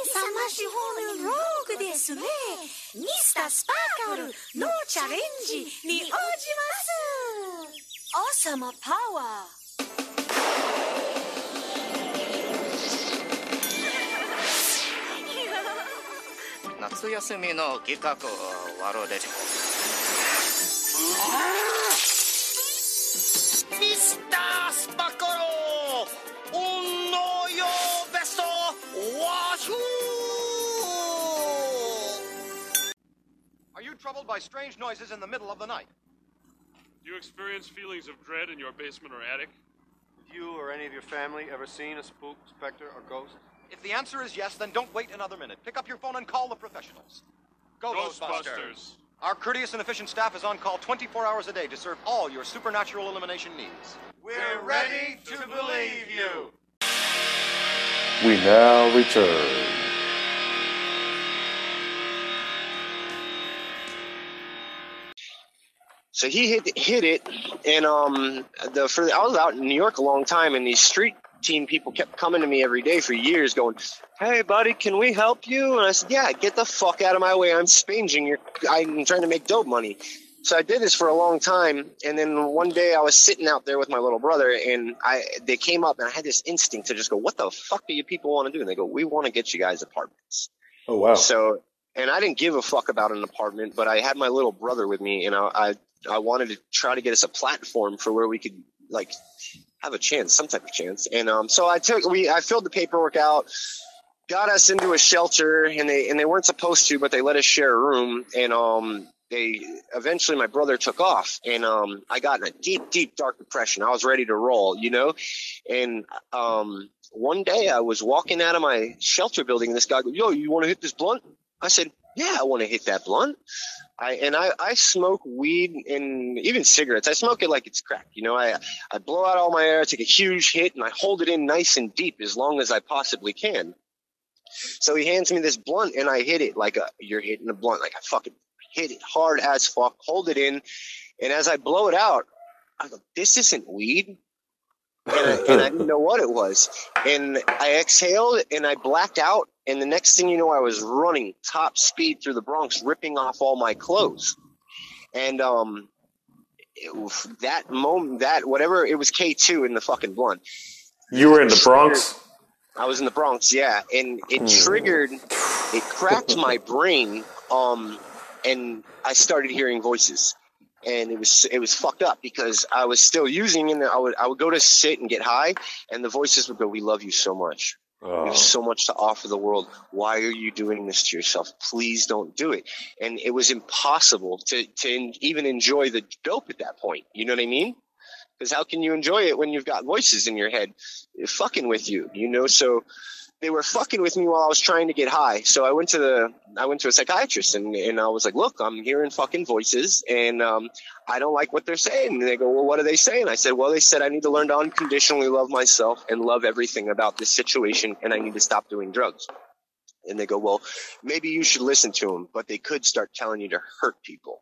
[SPEAKER 8] 勇ましのローグですね。ミスタースパーカルのチャレンジに応じます。王様パワー。
[SPEAKER 9] 夏休みの企画を終わるで。しょ
[SPEAKER 7] ミ
[SPEAKER 10] troubled by strange noises in the middle of the night?
[SPEAKER 11] Do you experience feelings of dread in your basement or attic?
[SPEAKER 3] Have you or any of your family ever seen a spook, specter, or ghost?
[SPEAKER 10] If the answer is yes, then don't wait another minute. Pick up your phone and call the professionals. Go
[SPEAKER 11] Ghostbusters.
[SPEAKER 10] Our courteous and efficient staff is on call 24 hours a day to serve all your supernatural elimination needs.
[SPEAKER 3] We're ready to believe you.
[SPEAKER 1] We now return.
[SPEAKER 6] So he hit hit it and um the for I was out in New York a long time and these street team people kept coming to me every day for years going hey buddy can we help you? And I said yeah get the fuck out of my way. I'm spanging your I'm trying to make dope money. So I did this for a long time and then one day I was sitting out there with my little brother and I they came up and I had this instinct to just go what the fuck do you people want to do? And they go we want to get you guys apartments.
[SPEAKER 1] Oh wow.
[SPEAKER 6] so, and I didn't give a fuck about an apartment, but I had my little brother with me, and I, I, I wanted to try to get us a platform for where we could like have a chance, some type of chance. And um, so I took, we, I filled the paperwork out, got us into a shelter, and they, and they weren't supposed to, but they let us share a room, and um, they eventually my brother took off, and um, I got in a deep, deep dark depression. I was ready to roll, you know, and um one day I was walking out of my shelter building, and this guy goes, "Yo, you want to hit this blunt?" I said, "Yeah, I want to hit that blunt." I and I I smoke weed and even cigarettes. I smoke it like it's crack. You know, I I blow out all my air, take a huge hit, and I hold it in nice and deep as long as I possibly can. So he hands me this blunt, and I hit it like a you're hitting a blunt, like I fucking hit it hard as fuck, hold it in, and as I blow it out, I go, "This isn't weed." and I, and I (laughs) didn't know what it was. And I exhaled and I blacked out. And the next thing you know, I was running top speed through the Bronx, ripping off all my clothes. And um, it that moment, that whatever it was, K two in the fucking blunt.
[SPEAKER 1] You were in the Bronx.
[SPEAKER 6] I was in the Bronx, yeah, and it triggered, it cracked my brain, um, and I started hearing voices, and it was it was fucked up because I was still using and I would I would go to sit and get high, and the voices would go, "We love you so much." You
[SPEAKER 1] Oh.
[SPEAKER 6] have so much to offer the world. Why are you doing this to yourself? Please don't do it. And it was impossible to, to en- even enjoy the dope at that point. You know what I mean? Because how can you enjoy it when you've got voices in your head fucking with you? You know, so they were fucking with me while I was trying to get high. So I went to the I went to a psychiatrist and, and I was like, look, I'm hearing fucking voices and um, I don't like what they're saying. And they go, well, what are they saying? I said, well, they said I need to learn to unconditionally love myself and love everything about this situation, and I need to stop doing drugs. And they go, well, maybe you should listen to them, but they could start telling you to hurt people.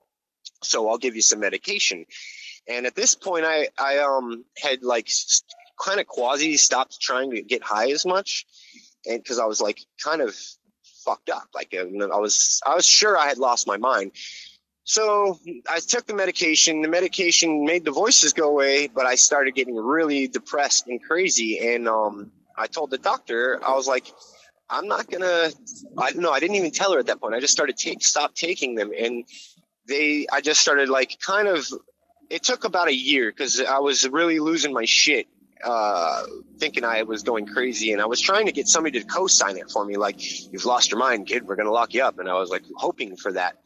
[SPEAKER 6] So I'll give you some medication. And at this point, I I um had like kind of quasi stopped trying to get high as much and because I was like kind of fucked up. Like I was, I was sure I had lost my mind. So I took the medication. The medication made the voices go away, but I started getting really depressed and crazy. And um, I told the doctor, I was like, I'm not gonna. I no, I didn't even tell her at that point. I just started take, stop taking them, and they. I just started like kind of. It took about a year because I was really losing my shit uh, thinking I was going crazy, and I was trying to get somebody to co-sign it for me, like "You've lost your mind, kid. We're gonna lock you up." And I was like hoping for that.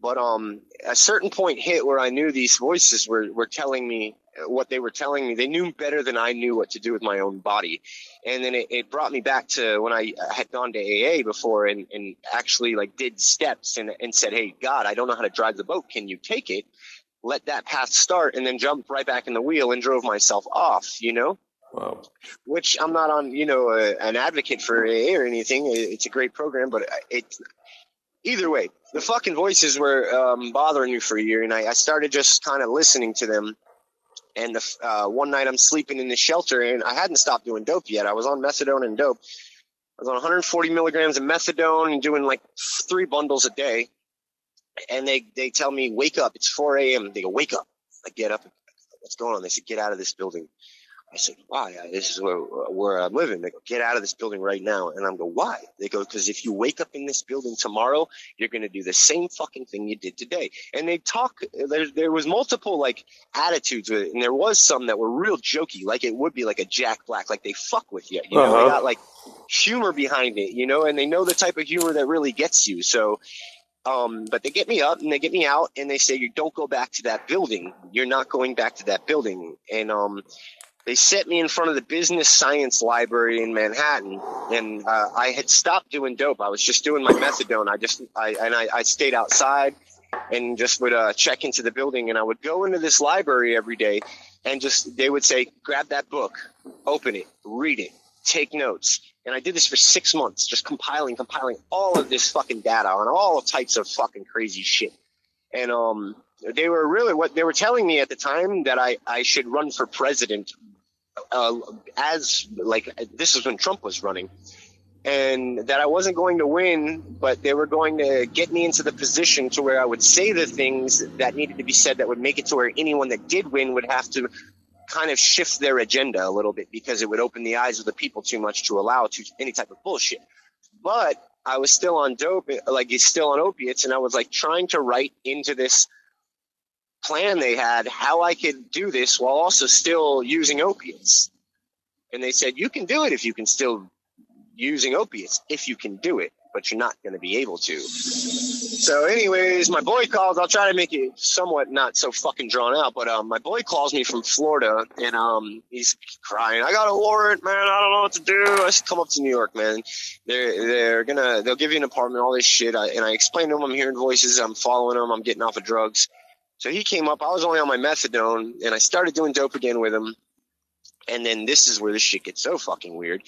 [SPEAKER 6] But um, a certain point hit where I knew these voices were were telling me what they were telling me. They knew better than I knew what to do with my own body, and then it, it brought me back to when I had gone to AA before and and actually like did steps and and said, "Hey, God, I don't know how to drive the boat. Can you take it?" Let that path start and then jumped right back in the wheel and drove myself off, you know?
[SPEAKER 1] Wow.
[SPEAKER 6] Which I'm not on, you know, a, an advocate for AA or anything. It's a great program, but it, either way, the fucking voices were um, bothering me for a year and I, I started just kind of listening to them. And the, uh, one night I'm sleeping in the shelter and I hadn't stopped doing dope yet. I was on methadone and dope. I was on 140 milligrams of methadone and doing like three bundles a day and they they tell me wake up. It's 4 a.m. They go wake up. I get up. What's going on? They said get out of this building. I said why? This is where where I'm living. They go get out of this building right now. And I'm go why? They go because if you wake up in this building tomorrow, you're going to do the same fucking thing you did today. And they talk. There there was multiple like attitudes with it, and there was some that were real jokey, like it would be like a Jack Black, like they fuck with you. You know,
[SPEAKER 1] Uh-huh.
[SPEAKER 6] they got like humor behind it. You know, and they know the type of humor that really gets you. So um, but they get me up and they get me out and they say, you don't go back to that building. You're not going back to that building. And, um, they set me in front of the business science library in Manhattan. And, uh, I had stopped doing dope. I was just doing my methadone. I just, I, and I, I stayed outside and just would, uh, check into the building and I would go into this library every day and just, they would say, grab that book, open it, read it, take notes. And I did this for six months, just compiling, compiling all of this fucking data on all types of fucking crazy shit. And um, they were really what they were telling me at the time that I I should run for president, uh, as like this is when Trump was running, and that I wasn't going to win, but they were going to get me into the position to where I would say the things that needed to be said that would make it to where anyone that did win would have to kind of shift their agenda a little bit because it would open the eyes of the people too much to allow to any type of bullshit. But I was still on dope, like it's still on opiates, and I was like trying to write into this plan they had how I could do this while also still using opiates. And they said, you can do it if you can still using opiates, if you can do it, but you're not going to be able to. So, anyways, my boy calls. I'll try to make it somewhat not so fucking drawn out, but um, my boy calls me from Florida, and um, he's crying. I got a warrant, man. I don't know what to do. I said, come up to New York, man. They're they're gonna they'll give you an apartment, all this shit. I, and I explained to him I'm hearing voices. I'm following them. I'm getting off of drugs. So he came up. I was only on my methadone, and I started doing dope again with him. And then this is where the shit gets so fucking weird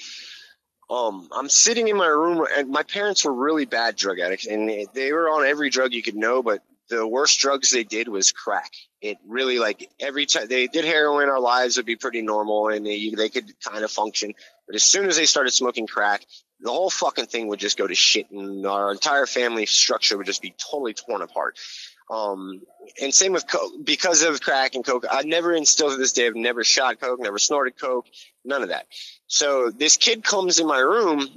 [SPEAKER 6] um, I'm sitting in my room, and my parents were really bad drug addicts, and they- they were on every drug you could know, but the worst drugs they did was crack. It really like every time they did heroin, our lives would be pretty normal, and they they could kind of function. But as soon as they started smoking crack, the whole fucking thing would just go to shit, and our entire family structure would just be totally torn apart. Um, and same with coke because of crack and coke. I never, and still to this day, I've never shot coke, never snorted coke, none of that. So this kid comes in my room and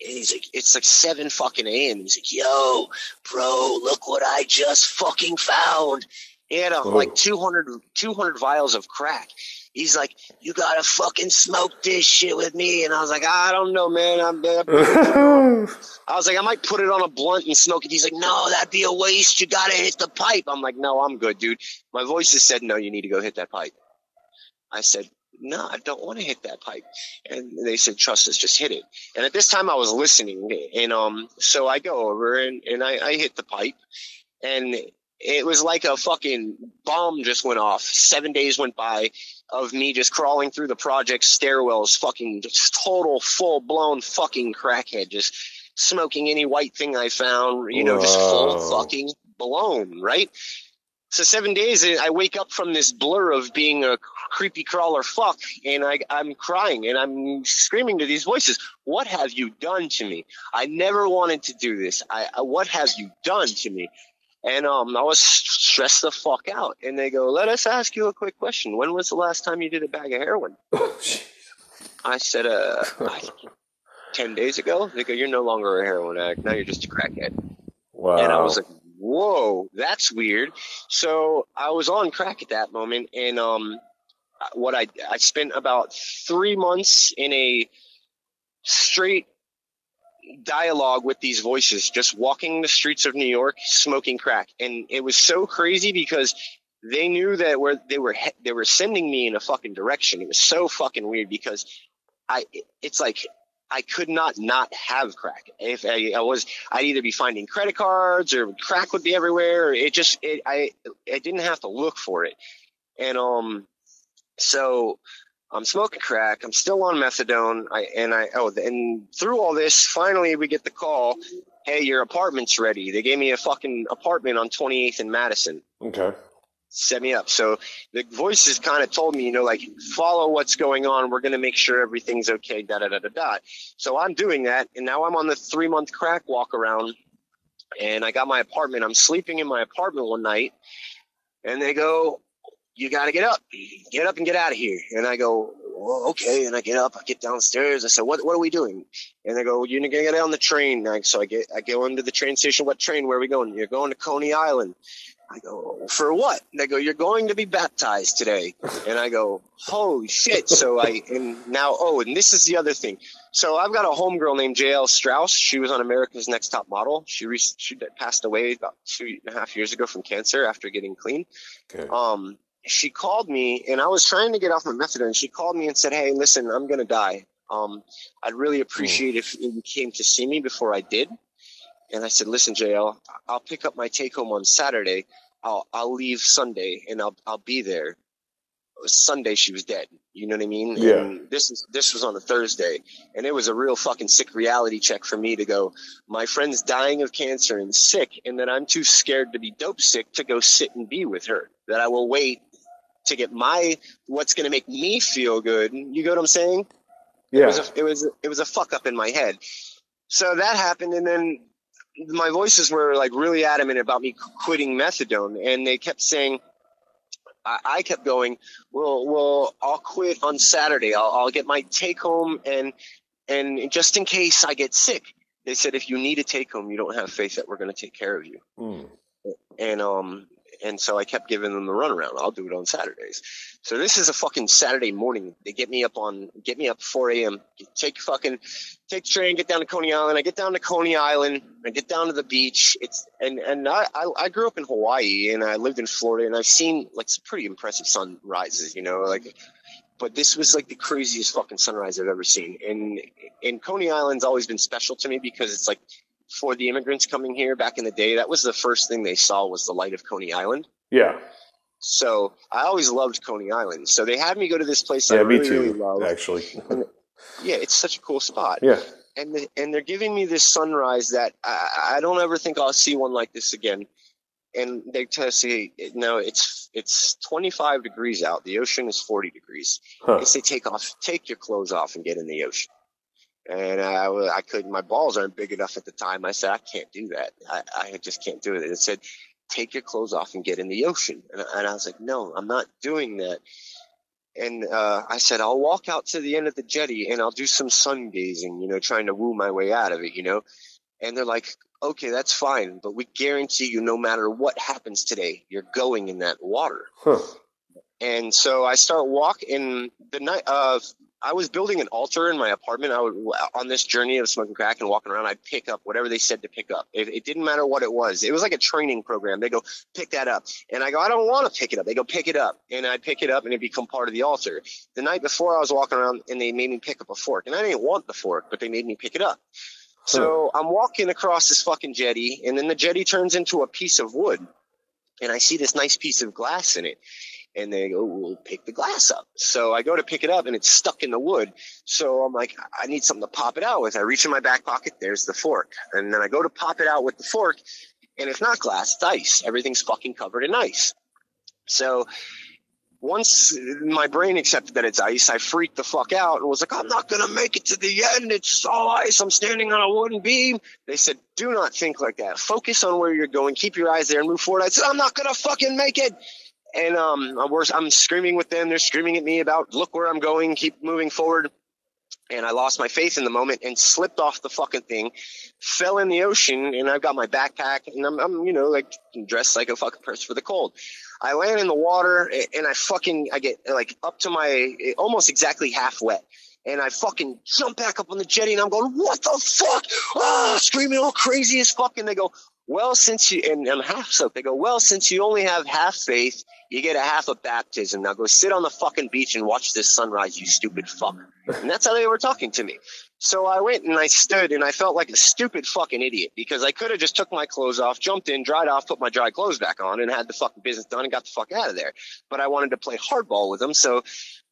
[SPEAKER 6] he's like, it's like seven fucking a.m. He's like, yo, bro, look what I just fucking found. He had a,
[SPEAKER 1] Whoa.
[SPEAKER 6] like 200, 200 vials of crack. He's like, you gotta fucking smoke this shit with me. And I was like, I don't know, man. I'm, I'm (laughs) was like, I might put it on a blunt and smoke it. He's like, no, that'd be a waste. You gotta hit the pipe. I'm like, no, I'm good, dude. My voice just said, no, you need to go hit that pipe. I said, no, I don't want to hit that pipe. And they said, trust us, just hit it. And at this time I was listening. And, um, so I go over and, and I, I hit the pipe and it was like a fucking bomb just went off. Seven days went by of me just crawling through the project stairwells, fucking just total full blown fucking crackhead, just smoking any white thing I found, you know, just full fucking blown, right? So seven days, I wake up from this blur of being a creepy crawler fuck, and I, I'm crying and I'm screaming to these voices, "What have you done to me? I never wanted to do this. I, I what have you done to me?" And um, I was stressed the fuck out. And they go, "Let us ask you a quick question. When was the last time you did a bag of heroin?" (laughs) I said, "Uh, (laughs) ten days ago." They go, "You're no longer a heroin addict. Now you're just a crackhead."
[SPEAKER 1] Wow.
[SPEAKER 6] And I was like, whoa, that's weird. So I was on crack at that moment. And, um, what I, I spent about three months in a straight dialogue with these voices, just walking the streets of New York, smoking crack. And it was so crazy because they knew that where they were, they were sending me in a fucking direction. It was so fucking weird because I, it's like, I could not not have crack. If I, I was, I'd either be finding credit cards or crack would be everywhere. It just, it, I, I didn't have to look for it. And, um, so I'm smoking crack. I'm still on methadone. I, and I, oh, and through all this, finally we get the call. Hey, your apartment's ready. They gave me a fucking apartment on 28th and Madison
[SPEAKER 1] Okay.
[SPEAKER 6] set me up. So the voices kind of told me, you know, like follow what's going on. We're going to make sure everything's okay. Da da da da da. So I'm doing that, and now I'm on the three month crack walk around, and I got my apartment. I'm sleeping in my apartment one night, and they go, "You got to get up, get up and get out of here." And I go, well, "Okay." And I get up, I get downstairs. I said, "What what are we doing?" And they go, "You're gonna get on the train." And I, so I get I go into the train station. What train? Where are we going? You're going to Coney Island. I go, for what? They go, you're going to be baptized today. And I go, holy shit. So I, and now, oh, and this is the other thing. So I've got a homegirl named Jael Strauss. She was on America's Next Top Model. She, re- she passed away about two and a half years ago from cancer after getting clean.
[SPEAKER 1] Okay.
[SPEAKER 6] Um, she called me and I was trying to get off my methadone. She called me and said, Hey, listen, I'm going to die. Um, I'd really appreciate if you came to see me before I did. And I said, listen, Jael, I'll pick up my take home on Saturday. I'll, I'll leave Sunday and I'll, I'll be there. Sunday she was dead. You know what I mean?
[SPEAKER 1] Yeah.
[SPEAKER 6] And this is, this was on a Thursday and it was a real fucking sick reality check for me to go, my friend's dying of cancer and sick and that I'm too scared to be dope sick to go sit and be with her. That I will wait to get my, what's going to make me feel good. You get what I'm saying? It
[SPEAKER 1] Yeah.
[SPEAKER 6] was a, it was it was a fuck up in my head. So that happened, and then my voices were like really adamant about me quitting methadone, and they kept saying. I, I kept going. Well, well, I'll quit on Saturday. I'll, I'll get my take home, and and just in case I get sick, they said if you need a take home, you don't have faith that we're going to take care of you.
[SPEAKER 1] Hmm.
[SPEAKER 6] And um, and so I kept giving them the runaround. I'll do it on Saturdays. So this is a fucking Saturday morning. They get me up on, get me up 4 a.m. Take fucking, take the train, get down to Coney Island. I get down to Coney Island. I get down to the beach. It's and and I I, I grew up in Hawaii and I lived in Florida and I've seen like some pretty impressive sunrises. You know, like. But this was like the craziest fucking sunrise I've ever seen. And and Coney Island's always been special to me because it's like for the immigrants coming here back in the day, that was the first thing they saw was the light of Coney Island.
[SPEAKER 1] Yeah.
[SPEAKER 6] So I always loved Coney Island. So they had me go to this place I
[SPEAKER 1] Yeah, me
[SPEAKER 6] really,
[SPEAKER 1] too,
[SPEAKER 6] really love.
[SPEAKER 1] actually.
[SPEAKER 6] Yeah, it's such a cool spot.
[SPEAKER 1] Yeah.
[SPEAKER 6] And the, and they're giving me this sunrise that I, I don't ever think I'll see one like this again. And they tell us, no, it's it's 25 degrees out. The ocean is 40 degrees.
[SPEAKER 1] Huh.
[SPEAKER 6] They say take off, take your clothes off and get in the ocean. And I, I couldn't, my balls aren't big enough at the time. I said, I can't do that. I, I just can't do it. It said, take your clothes off and get in the ocean. And, I- and I was like, no, I'm not doing that. And, uh, I said, I'll walk out to the end of the jetty and I'll do some sun gazing, you know, trying to woo my way out of it, you know? And they're like, okay, that's fine, but we guarantee you no matter what happens today, you're going in that water.
[SPEAKER 1] Huh.
[SPEAKER 6] And so I start walking the night of I was building an altar in my apartment. I would on this journey of smoking crack and walking around. I'd pick up whatever they said to pick up. It, it didn't matter what it was. It was like a training program. They go pick that up, and I go I don't want to pick it up. They go pick it up, and I pick it up, and it become part of the altar. The night before, I was walking around, and they made me pick up a fork, and I didn't want the fork, but they made me pick it up. So I'm walking across this fucking jetty, and then the jetty turns into a piece of wood, and I see this nice piece of glass in it. And they go, we'll pick the glass up. So I go to pick it up and it's stuck in the wood. So I'm like, I need something to pop it out with. I reach in my back pocket. There's the fork. And then I go to pop it out with the fork and it's not glass, it's ice. Everything's fucking covered in ice. So once my brain accepted that it's ice, I freaked the fuck out and was like, I'm not going to make it to the end. It's all ice. I'm standing on a wooden beam. They said, do not think like that. Focus on where you're going. Keep your eyes there and move forward. I said, I'm not going to fucking make it. And um, I'm, screaming with them. They're screaming at me about, look where I'm going. Keep moving forward. And I lost my faith in the moment and slipped off the fucking thing, fell in the ocean, and I've got my backpack and I'm, I'm you know, like dressed like a fucking person for the cold. I land in the water and I fucking, I get like up to my, almost exactly half wet. And I fucking jump back up on the jetty and I'm going, what the fuck? Ah, screaming all crazy as fuck. And they go, well, since you, and I'm half soaked, they go, well, since you only have half faith, you get a half a baptism. Now go sit on the fucking beach and watch this sunrise, you stupid fuck. And that's how they were talking to me. So I went and I stood and I felt like a stupid fucking idiot because I could have just took my clothes off, jumped in, dried off, put my dry clothes back on and had the fucking business done and got the fuck out of there. But I wanted to play hardball with them. So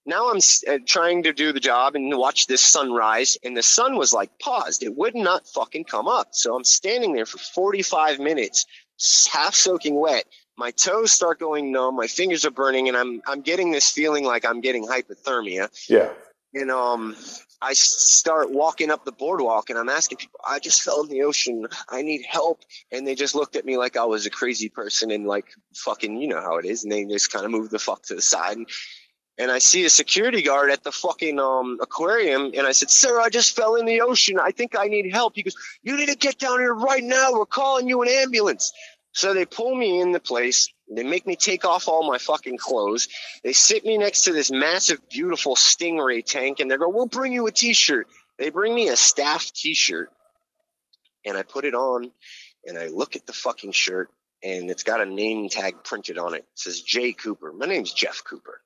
[SPEAKER 6] now I'm uh, trying to do the job and watch this sunrise and the sun was like paused. It would not fucking come up. So I'm standing there for 45 minutes, half soaking wet, my toes start going numb, my fingers are burning, and I'm I'm getting this feeling like I'm getting hypothermia.
[SPEAKER 1] Yeah.
[SPEAKER 6] And um, I start walking up the boardwalk, and I'm asking people, I just fell in the ocean. I need help, and they just looked at me like I was a crazy person, and like fucking, you know how it is, and they just kind of moved the fuck to the side. And, and I see a security guard at the fucking um aquarium, and I said, "Sir, I just fell in the ocean. I think I need help." He goes, "You need to get down here right now. We're calling you an ambulance." So they pull me in the place. They make me take off all my fucking clothes. They sit me next to this massive, beautiful Stingray tank and they go, we'll bring you a t-shirt. They bring me a staff t-shirt and I put it on and I look at the fucking shirt and it's got a name tag printed on it. It says Jay Cooper. My name's Jeff Cooper.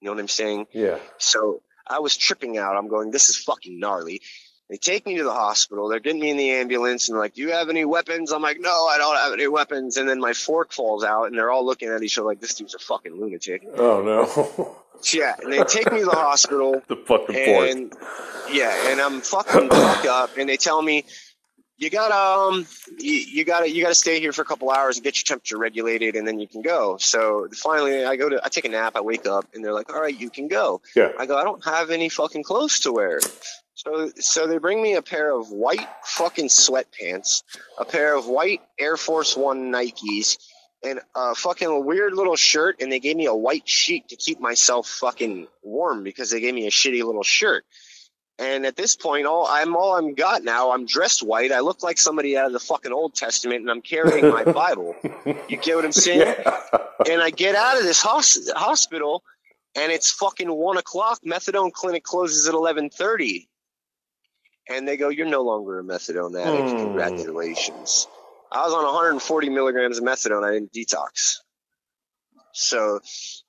[SPEAKER 6] You know what I'm saying?
[SPEAKER 1] Yeah.
[SPEAKER 6] So I was tripping out. I'm going, this is fucking gnarly. They take me to the hospital. They're getting me in the ambulance and like, do you have any weapons? I'm like, no, I don't have any weapons. And then my fork falls out and they're all looking at each other like, this dude's a fucking lunatic.
[SPEAKER 1] Oh no. (laughs)
[SPEAKER 6] yeah. And they take me to the hospital. (laughs)
[SPEAKER 1] the fucking
[SPEAKER 6] and,
[SPEAKER 1] fork.
[SPEAKER 6] Yeah. And I'm fucking fucked up. And they tell me, you gotta, um, you, you gotta, you gotta stay here for a couple hours and get your temperature regulated and then you can go. So finally I go to, I take a nap, I wake up and they're like, all right, you can go.
[SPEAKER 1] Yeah.
[SPEAKER 6] I go, I don't have any fucking clothes to wear. So, so they bring me a pair of white fucking sweatpants, a pair of white Air Force One Nikes, and a fucking weird little shirt, and they gave me a white sheet to keep myself fucking warm because they gave me a shitty little shirt. And at this point, all I'm all I'm got now. I'm dressed white. I look like somebody out of the fucking Old Testament, and I'm carrying my (laughs) Bible. You get what I'm saying?
[SPEAKER 1] Yeah.
[SPEAKER 6] And I get out of this hos- hospital, and it's fucking one o'clock. Methadone clinic closes at eleven thirty and they go, "You're no longer a methadone addict.
[SPEAKER 1] Hmm.
[SPEAKER 6] Congratulations." I was on 140 milligrams of methadone. I didn't detox. So,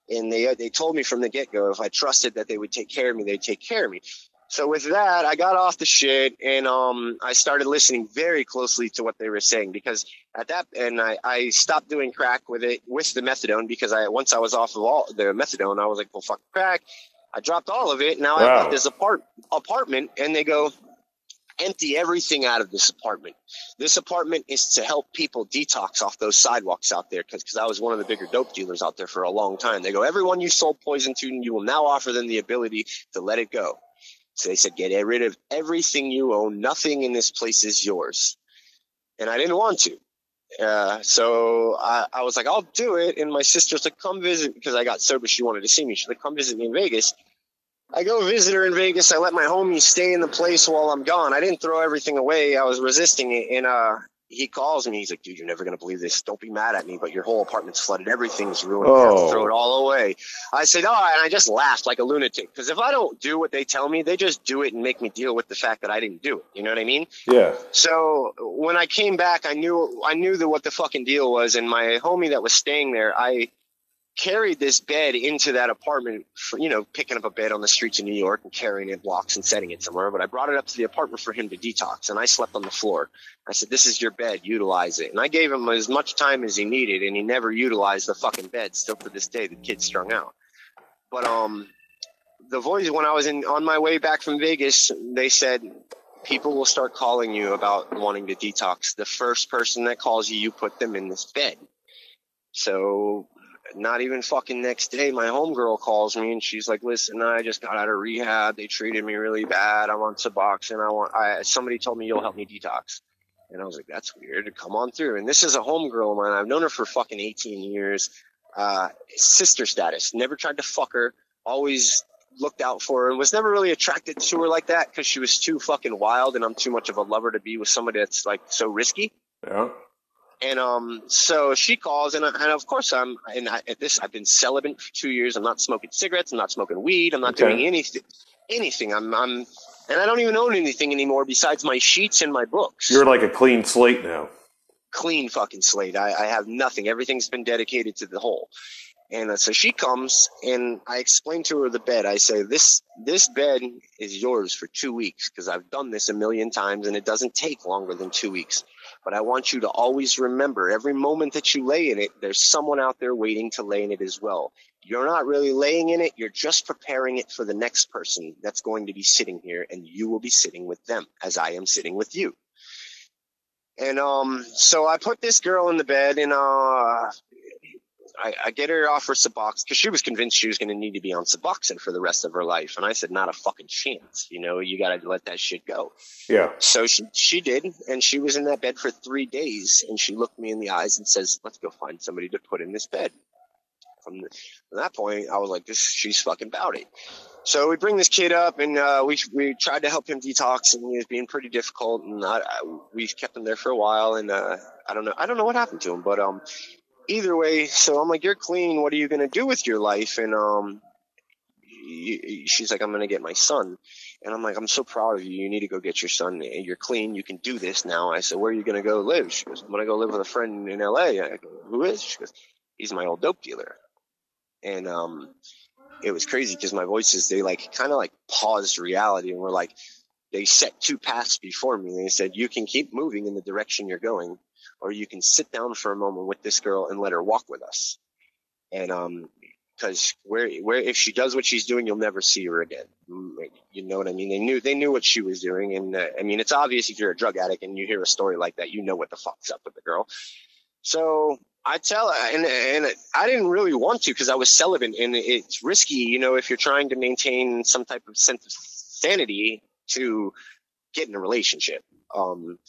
[SPEAKER 6] and they they told me from the get go if I trusted that they would take care of me, they'd take care of me. So with that, I got off the shit and um I started listening very closely to what they were saying because at that and I, I stopped doing crack with it with the methadone because I once I was off of all the methadone, I was like, well fuck crack. I dropped all of it. Now I
[SPEAKER 1] Wow.
[SPEAKER 6] got this apart apartment and they go, empty everything out of this apartment. This apartment is to help people detox off those sidewalks out there because because I was one of the bigger dope dealers out there for a long time. They go, everyone you sold poison to, you will now offer them the ability to let it go. So they said, get rid of everything you own. Nothing in this place is yours. And I didn't want to. Uh, so I, I was like, I'll do it. And my sister's like, come visit because I got sober. She wanted to see me. She's like, come visit me in Vegas. I go visit her in Vegas. I let my homies stay in the place while I'm gone. I didn't throw everything away. I was resisting it. And, uh, he calls me. He's like, dude, you're never going to believe this. Don't be mad at me, but your whole apartment's flooded. Everything's ruined. You have to
[SPEAKER 1] Oh.
[SPEAKER 6] throw it oh. all away. I said, oh, and I just laughed like a lunatic. Because if I don't do what they tell me, they just do it and make me deal with the fact that I didn't do it. You know what I mean?
[SPEAKER 1] Yeah.
[SPEAKER 6] So when I came back, I knew I knew that what the fucking deal was, and my homie that was staying there, I carried this bed into that apartment for you know picking up a bed on the streets of New York and carrying it blocks and setting it somewhere. But I brought it up to the apartment for him to detox, and I slept on the floor. I said, "This is your bed, utilize it." And I gave him as much time as he needed, and he never utilized the fucking bed. Still to this day, the kid's strung out. But um, the voice when I was in on my way back from Vegas, they said people will start calling you about wanting to detox. The first person that calls you, you put them in this bed. So not even fucking next day, my homegirl calls me and she's like, "Listen, I just got out of rehab. They treated me really bad. I'm on Suboxone. I want. I somebody told me you'll help me detox." And I was like, "That's weird. Come on through." And this is a homegirl of mine. I've known her for fucking 18 years. Uh, sister status. Never tried to fuck her. Always looked out for her and was never really attracted to her like that because she was too fucking wild and I'm too much of a lover to be with somebody that's like so risky.
[SPEAKER 1] Yeah.
[SPEAKER 6] And um, so she calls, and, and of course I'm. And I, at this, I've been celibate for two years. I'm not smoking cigarettes. I'm not smoking weed. I'm not
[SPEAKER 1] Okay.
[SPEAKER 6] doing anything. Anything. I'm. I'm. And I don't even own anything anymore besides my sheets and my books.
[SPEAKER 1] You're like a clean slate now.
[SPEAKER 6] Clean fucking slate. I, I have nothing. Everything's been dedicated to the whole. And uh, so she comes, and I explain to her the bed. I say, "This this bed is yours for two weeks because I've done this a million times, and it doesn't take longer than two weeks." But I want you to always remember every moment that you lay in it, there's someone out there waiting to lay in it as well. You're not really laying in it, you're just preparing it for the next person that's going to be sitting here, and you will be sitting with them as I am sitting with you. And um, so I put this girl in the bed, and uh, I, I get her off her Suboxone because she was convinced she was going to need to be on Suboxone for the rest of her life, and I said, not a fucking chance. You know, you got to let that shit go.
[SPEAKER 1] Yeah.
[SPEAKER 6] So she she did, and she was in that bed for three days, and she looked me in the eyes and says, "Let's go find somebody to put in this bed." From, the, from that point, I was like, "This she's fucking about it." So we bring this kid up, and uh, we we tried to help him detox, and he was being pretty difficult, and I, I, we kept him there for a while, and uh, I don't know I don't know what happened to him, but um, either way, so I'm like, "You're clean. What are you gonna do with your life?" And um, she's like, "I'm gonna get my son." And I'm like, I'm so proud of you. You need to go get your son. You're clean. You can do this now. I said, Where are you going to go live? She goes, I'm going to go live with a friend in LA. I go, Who is? She goes, He's my old dope dealer. And um, it was crazy because my voices, they like kind of like paused reality and were like, they set two paths before me. They said, You can keep moving in the direction you're going, or you can sit down for a moment with this girl and let her walk with us. And um, because where where if she does what she's doing, you'll never see her again. You know what I mean? They knew they knew what she was doing, and uh, I mean it's obvious if you're a drug addict and you hear a story like that, you know what the fuck's up with the girl. So I tell and and I didn't really want to because I was celibate, and it's risky, you know, if you're trying to maintain some type of sense of sanity to get in a relationship. Um,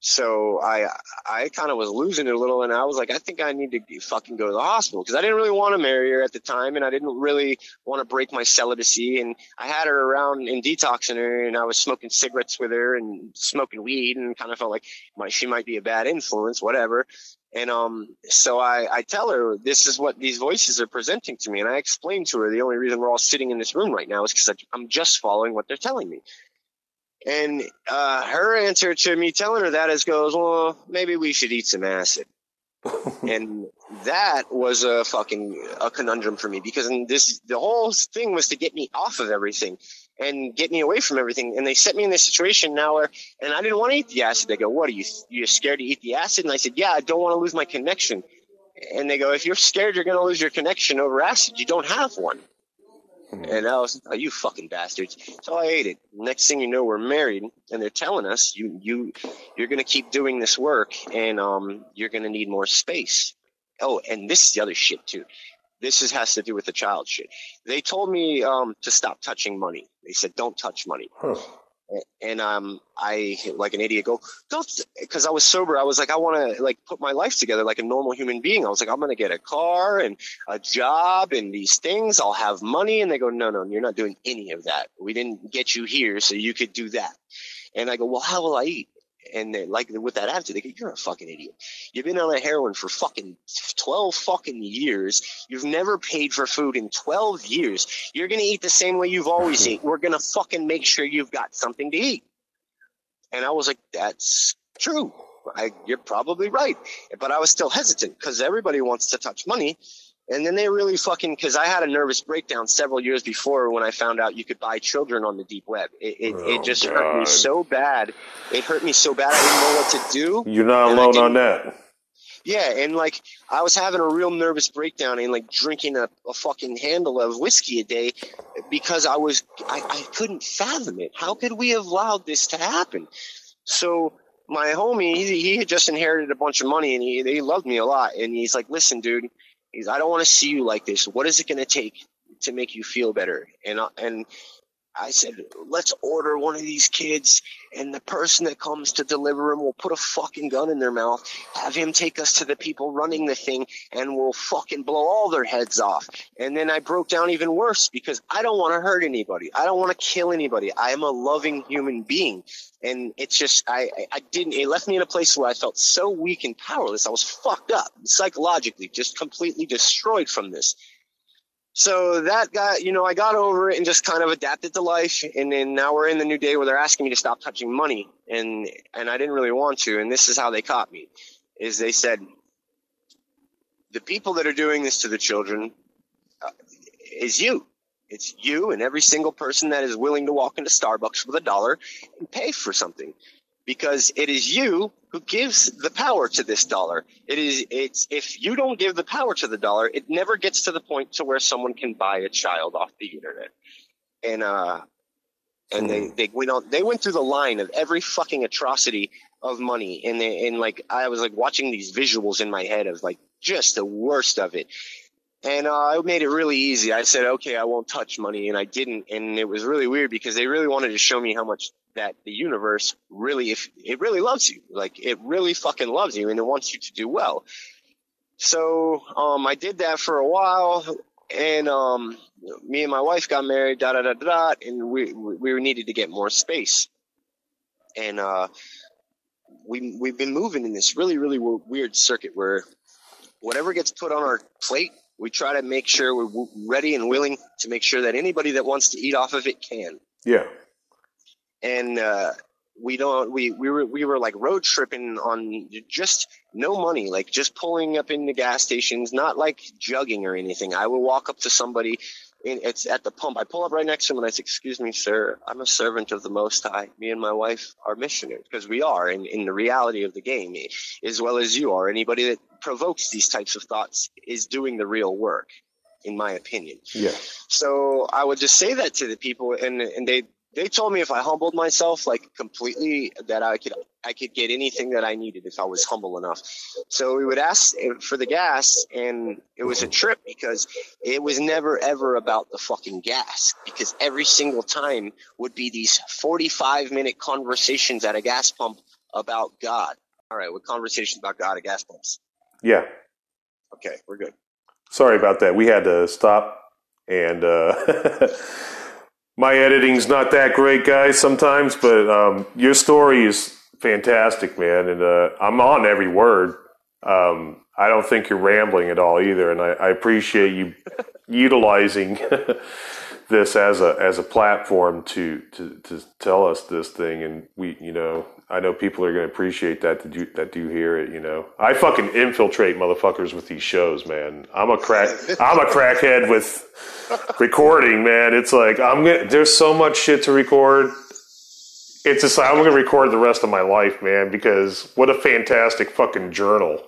[SPEAKER 6] so I I kind of was losing it a little, and I was like, I think I need to fucking go to the hospital because I didn't really want to marry her at the time, and I didn't really want to break my celibacy. And I had her around and detoxing her, and I was smoking cigarettes with her and smoking weed, and kind of felt like my, she might be a bad influence, whatever. And um, so I I tell her this is what these voices are presenting to me, and I explain to her the only reason we're all sitting in this room right now is because I'm just following what they're telling me. And uh, her answer to me telling her that is goes, well, maybe we should eat some acid. (laughs) and that was a fucking a conundrum for me because in this the whole thing was to get me off of everything and get me away from everything. And they set me in this situation now where, and I didn't want to eat the acid. They go, "What are you? you're scared to eat the acid?" And I said, "Yeah, I don't want to lose my connection." And they go, "If you're scared you're going to lose your connection over acid, you don't have one." And I was, oh, you fucking bastards. So I ate it. Next thing you know, we're married, and they're telling us you you you're gonna keep doing this work, and um you're gonna need more space. Oh, and this is the other shit too. This is, has to do with the child shit. They told me um to stop touching money. They said don't touch money. And um, I like an idiot go don't because I was sober. I was like I want to like put my life together like a normal human being. I was like I'm gonna get a car and a job and these things. I'll have money. And they go no no you're not doing any of that. We didn't get you here so you could do that. And I go well how will I eat? And they like with that attitude, they go, "You're a fucking idiot. You've been on a heroin for fucking twelve fucking years. You've never paid for food in twelve years. You're gonna eat the same way you've always mm-hmm. eaten. We're gonna fucking make sure you've got something to eat." And I was like, "That's true. I, you're probably right." But I was still hesitant because everybody wants to touch money. And then they really fucking, because I had a nervous breakdown several years before when I found out you could buy children on the deep web. It, it,
[SPEAKER 1] Oh,
[SPEAKER 6] it just hurt me so bad. It hurt me so bad I didn't know what to do.
[SPEAKER 1] You're not alone on that.
[SPEAKER 6] Yeah, and like I was having a real nervous breakdown and like drinking a, a fucking handle of whiskey a day because I was I, I couldn't fathom it. How could we have allowed this to happen? So my homie, he, he had just inherited a bunch of money and he he loved me a lot. And he's like, "Listen, dude, I don't want to see you like this. What is it going to take to make you feel better?" And uh, and I said, let's order one of these kids, and the person that comes to deliver him will put a fucking gun in their mouth, have him take us to the people running the thing, and we'll fucking blow all their heads off. And then I broke down even worse because I don't want to hurt anybody. I don't want to kill anybody. I am a loving human being. And it's just, I, I- I didn't, it left me in a place where I felt so weak and powerless. I was fucked up psychologically, just completely destroyed from this. So that got, you know, I got over it and just kind of adapted to life. And then now we're in the new day where they're asking me to stop touching money. And, and I didn't really want to. And this is how they caught me is they said, the people that are doing this to the children uh, is you. It's you and every single person that is willing to walk into Starbucks with a dollar and pay for something because it is you who gives the power to this dollar. It is it's if you don't give the power to the dollar, it never gets to the point to where someone can buy a child off the internet. And uh and they they went on they went through the line of every fucking atrocity of money and they, and like I was like watching these visuals in my head of like just the worst of it. And uh, I made it really easy. I said, okay, I won't touch money, and I didn't. And it was really weird because they really wanted to show me how much that the universe really, if it really loves you, like it really fucking loves you, and it wants you to do well. So um, I did that for a while, and um, me and my wife got married, da da da da, and we we we needed to get more space, and uh, we we've been moving in this really really weird circuit where whatever gets put on our plate, we try to make sure we're ready and willing to make sure that anybody that wants to eat off of it can.
[SPEAKER 1] Yeah.
[SPEAKER 6] And uh, we don't. We we were we were like road tripping on just no money, like just pulling up in the gas stations, not like jugging or anything. I would walk up to somebody. And it's at the pump. I pull up right next to him and I say, "Excuse me, sir. I'm a servant of the Most High. Me and my wife are missionaries because we are in, in the reality of the game, as well as you are. Anybody that provokes these types of thoughts is doing the real work, in my opinion.
[SPEAKER 1] Yeah.
[SPEAKER 6] So I would just say that to the people, and and they they told me if I humbled myself like completely, that I could I could get anything that I needed if I was humble enough. So we would ask for the gas, and it was a trip because it was never ever about the fucking gas. Because every single time would be these forty five minute conversations at a gas pump about God. All right, with conversations about God at gas pumps.
[SPEAKER 1] Yeah.
[SPEAKER 6] Okay, we're good.
[SPEAKER 1] Sorry about that. We had to stop, and uh, (laughs) my editing's not that great, guys. Sometimes, but um, your story is fantastic, man, and uh, I'm on every word. Um, I don't think you're rambling at all either, and I, I appreciate you (laughs) utilizing (laughs) this as a as a platform to, to to tell us this thing. And we, you know, I know people are going to appreciate that that do that do hear it. You know, I fucking infiltrate motherfuckers with these shows, man. I'm a crack. (laughs) I'm a crackhead with recording, man. It's like I'm gonna. There's so much shit to record. It's just like I'm gonna record the rest of my life, man. Because what a fantastic fucking journal.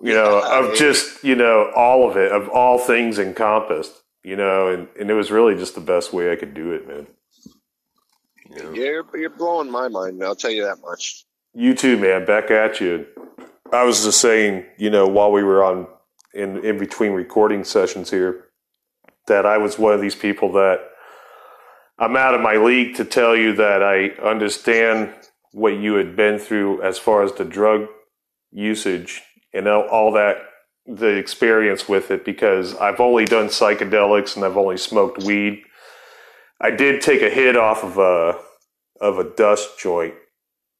[SPEAKER 1] You know, of just you know all of it, of all things encompassed. You know, and, and it was really just the best way I could do it, man.
[SPEAKER 6] You're you're blowing my mind. I'll tell you that much.
[SPEAKER 1] You too, man. Back at you. I was just saying, you know, while we were on in in between recording sessions here, that I was one of these people that I'm out of my league to tell you that I understand what you had been through as far as the drug usage and all that the experience with it because I've only done psychedelics and I've only smoked weed. I did take a hit off of a of a dust joint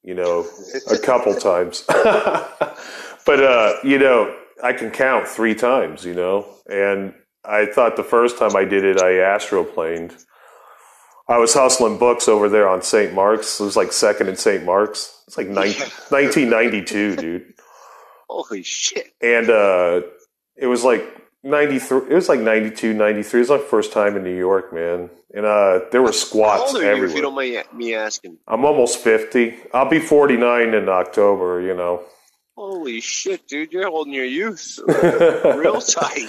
[SPEAKER 1] you know, a couple (laughs) times. (laughs) but uh, you know, I can count three times, you know, and I thought the first time I did it, I astroplaned. I was hustling books over there on St. Mark's. It was like second in St. Mark's. It's like (laughs) 19, 1992, dude.
[SPEAKER 6] Holy shit!
[SPEAKER 1] And uh, it was like 93. It was like 92, 93. It was my first time in New York, man. And uh, there were
[SPEAKER 6] How
[SPEAKER 1] squats
[SPEAKER 6] old are you,
[SPEAKER 1] everywhere.
[SPEAKER 6] if you don't mind me asking?
[SPEAKER 1] I'm almost 50. I'll be 49 in October, you know.
[SPEAKER 6] Holy shit, dude! You're holding your youth (laughs) real tight.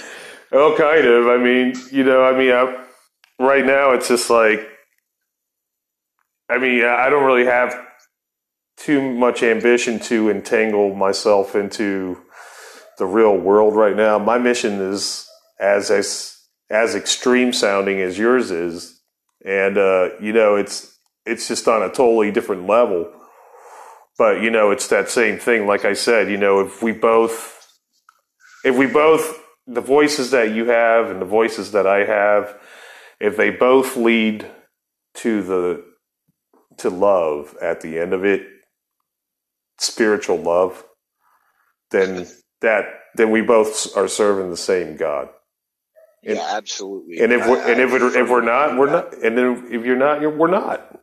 [SPEAKER 1] Oh, kind of. I mean, you know, I mean, I, right now it's just like, I mean, I don't really have too much ambition to entangle myself into the real world right now. My mission is as as as extreme sounding as yours is, and uh, you know, it's it's just on a totally different level. But you know, it's that same thing. Like I said, you know, if we both if we both the voices that you have and the voices that I have, if they both lead to the to love at the end of it, spiritual love, then that then we both are serving the same God. And,
[SPEAKER 6] yeah, absolutely.
[SPEAKER 1] and if we're
[SPEAKER 6] I-
[SPEAKER 1] and if
[SPEAKER 6] I
[SPEAKER 1] we're, if we're not, we're not. And then if you're not, you're, we're not.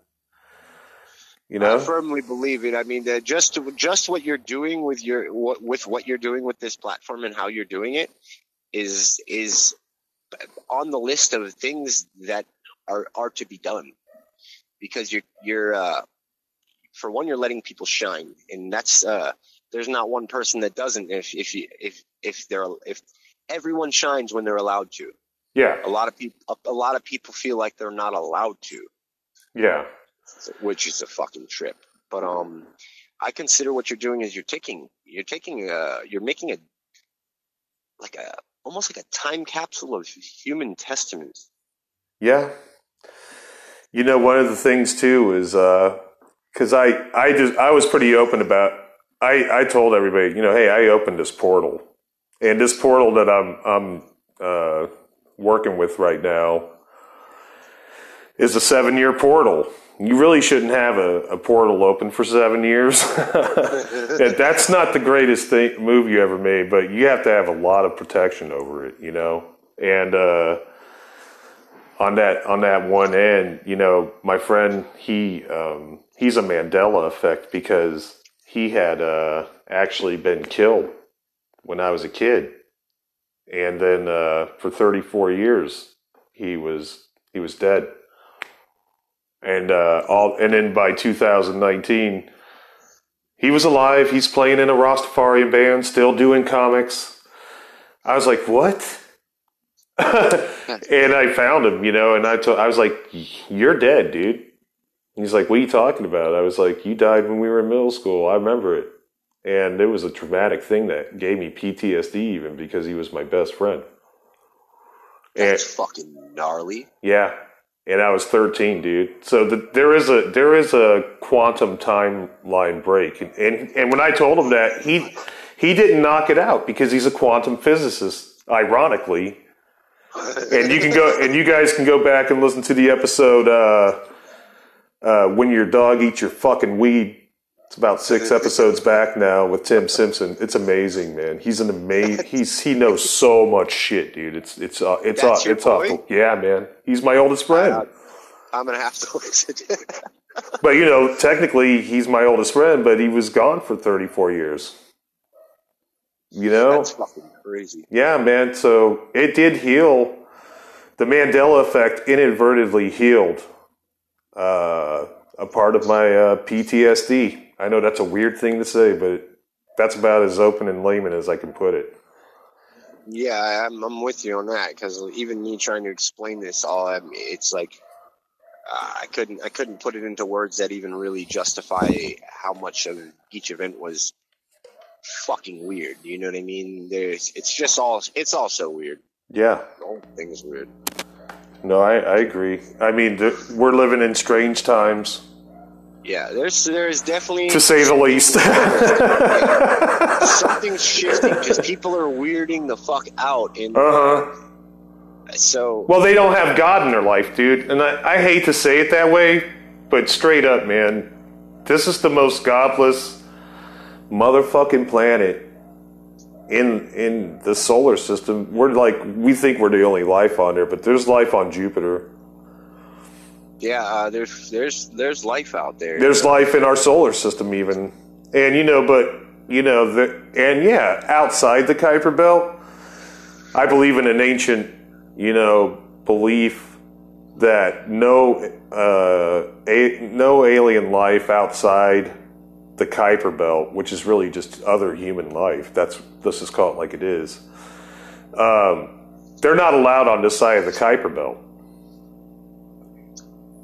[SPEAKER 1] You know.
[SPEAKER 6] I firmly believe it. I mean, that just just what you're doing with your what, with what you're doing with this platform and how you're doing it is is on the list of things that are are to be done because you're you're uh, for one you're letting people shine and that's uh, there's not one person that doesn't if if you if if they're if everyone shines when they're allowed to
[SPEAKER 1] Yeah.
[SPEAKER 6] a lot of people a, a lot of people feel like they're not allowed to
[SPEAKER 1] Yeah.
[SPEAKER 6] which is a fucking trip. But um, I consider what you're doing is you're taking you're taking uh you're making a like a almost like a time capsule of human testament.
[SPEAKER 1] Yeah. You know, one of the things too is because I I just I was pretty open about I I told everybody you know hey I opened this portal and this portal that I'm I'm uh, working with right now is a seven year portal. You really shouldn't have a, a portal open for seven years. (laughs) That's not the greatest thing, move you ever made, but you have to have a lot of protection over it, you know. And uh, on that on that one end, you know, my friend he um, he's a Mandela effect because he had uh, actually been killed when I was a kid, and then uh, for 34 years he was he was dead, and uh, all and then by 2019 he was alive. He's playing in a Rastafarian band, still doing comics. I was like, what? (laughs) and I found him, you know, and I told, I was like, "You're dead, dude." He's like, "What are you talking about?" I was like, "You died when we were in middle school. I remember it." And it was a traumatic thing that gave me PTSD, even because he was my best friend.
[SPEAKER 6] That's fucking gnarly.
[SPEAKER 1] Yeah, and I was 13, dude. So the, there is a there is a quantum timeline break, and, and and when I told him that, he he didn't knock it out because he's a quantum physicist. Ironically, and you can go and you guys can go back and listen to the episode uh, uh, when your dog eats your fucking weed. It's about six (laughs) episodes back now with Tim Simpson. It's amazing, man. He's an amazing. (laughs) He's he knows so much shit, dude. It's it's uh, it's uh, it's
[SPEAKER 6] boy?
[SPEAKER 1] awful. Yeah, man. He's my oldest friend.
[SPEAKER 6] Uh, I'm gonna have to (laughs) listen. to it.
[SPEAKER 1] But you know, technically, he's my oldest friend, but he was gone for 34 years. You know?
[SPEAKER 6] That's fucking crazy.
[SPEAKER 1] Yeah, man. So it did heal. The Mandela effect inadvertently healed uh, a part of my uh, PTSD. I know that's a weird thing to say, but that's about as open and layman as I can put it.
[SPEAKER 6] Yeah, I'm I'm with you on that because even me trying to explain this all, I mean, it's like uh, I couldn't I couldn't put it into words that even really justify how much of each event was fucking weird. You know what I mean? There's it's just all it's all so weird.
[SPEAKER 1] Yeah.
[SPEAKER 6] The whole thing is weird.
[SPEAKER 1] No, I, I agree. I mean, th- we're living in strange times,
[SPEAKER 6] Yeah, there's there's definitely
[SPEAKER 1] to say the least. (laughs) (laughs)
[SPEAKER 6] something's shifting because people are weirding the fuck out, and
[SPEAKER 1] Uh huh.
[SPEAKER 6] so
[SPEAKER 1] Well, they don't have God in their life, dude. And I, I hate to say it that way, but straight up, man, This is the most godless motherfucking planet in in the solar system. We're like we think we're the only life on there, but there's life on Jupiter.
[SPEAKER 6] Yeah, uh, there's there's there's life out there.
[SPEAKER 1] There's life in our solar system even. And you know, but you know, the and yeah, outside the Kuiper belt, I believe in an ancient, you know, belief that no uh, a, no alien life outside the Kuiper belt, which is really just other human life. That's let's just call it like it is. Um, they're not allowed on this side of the Kuiper belt,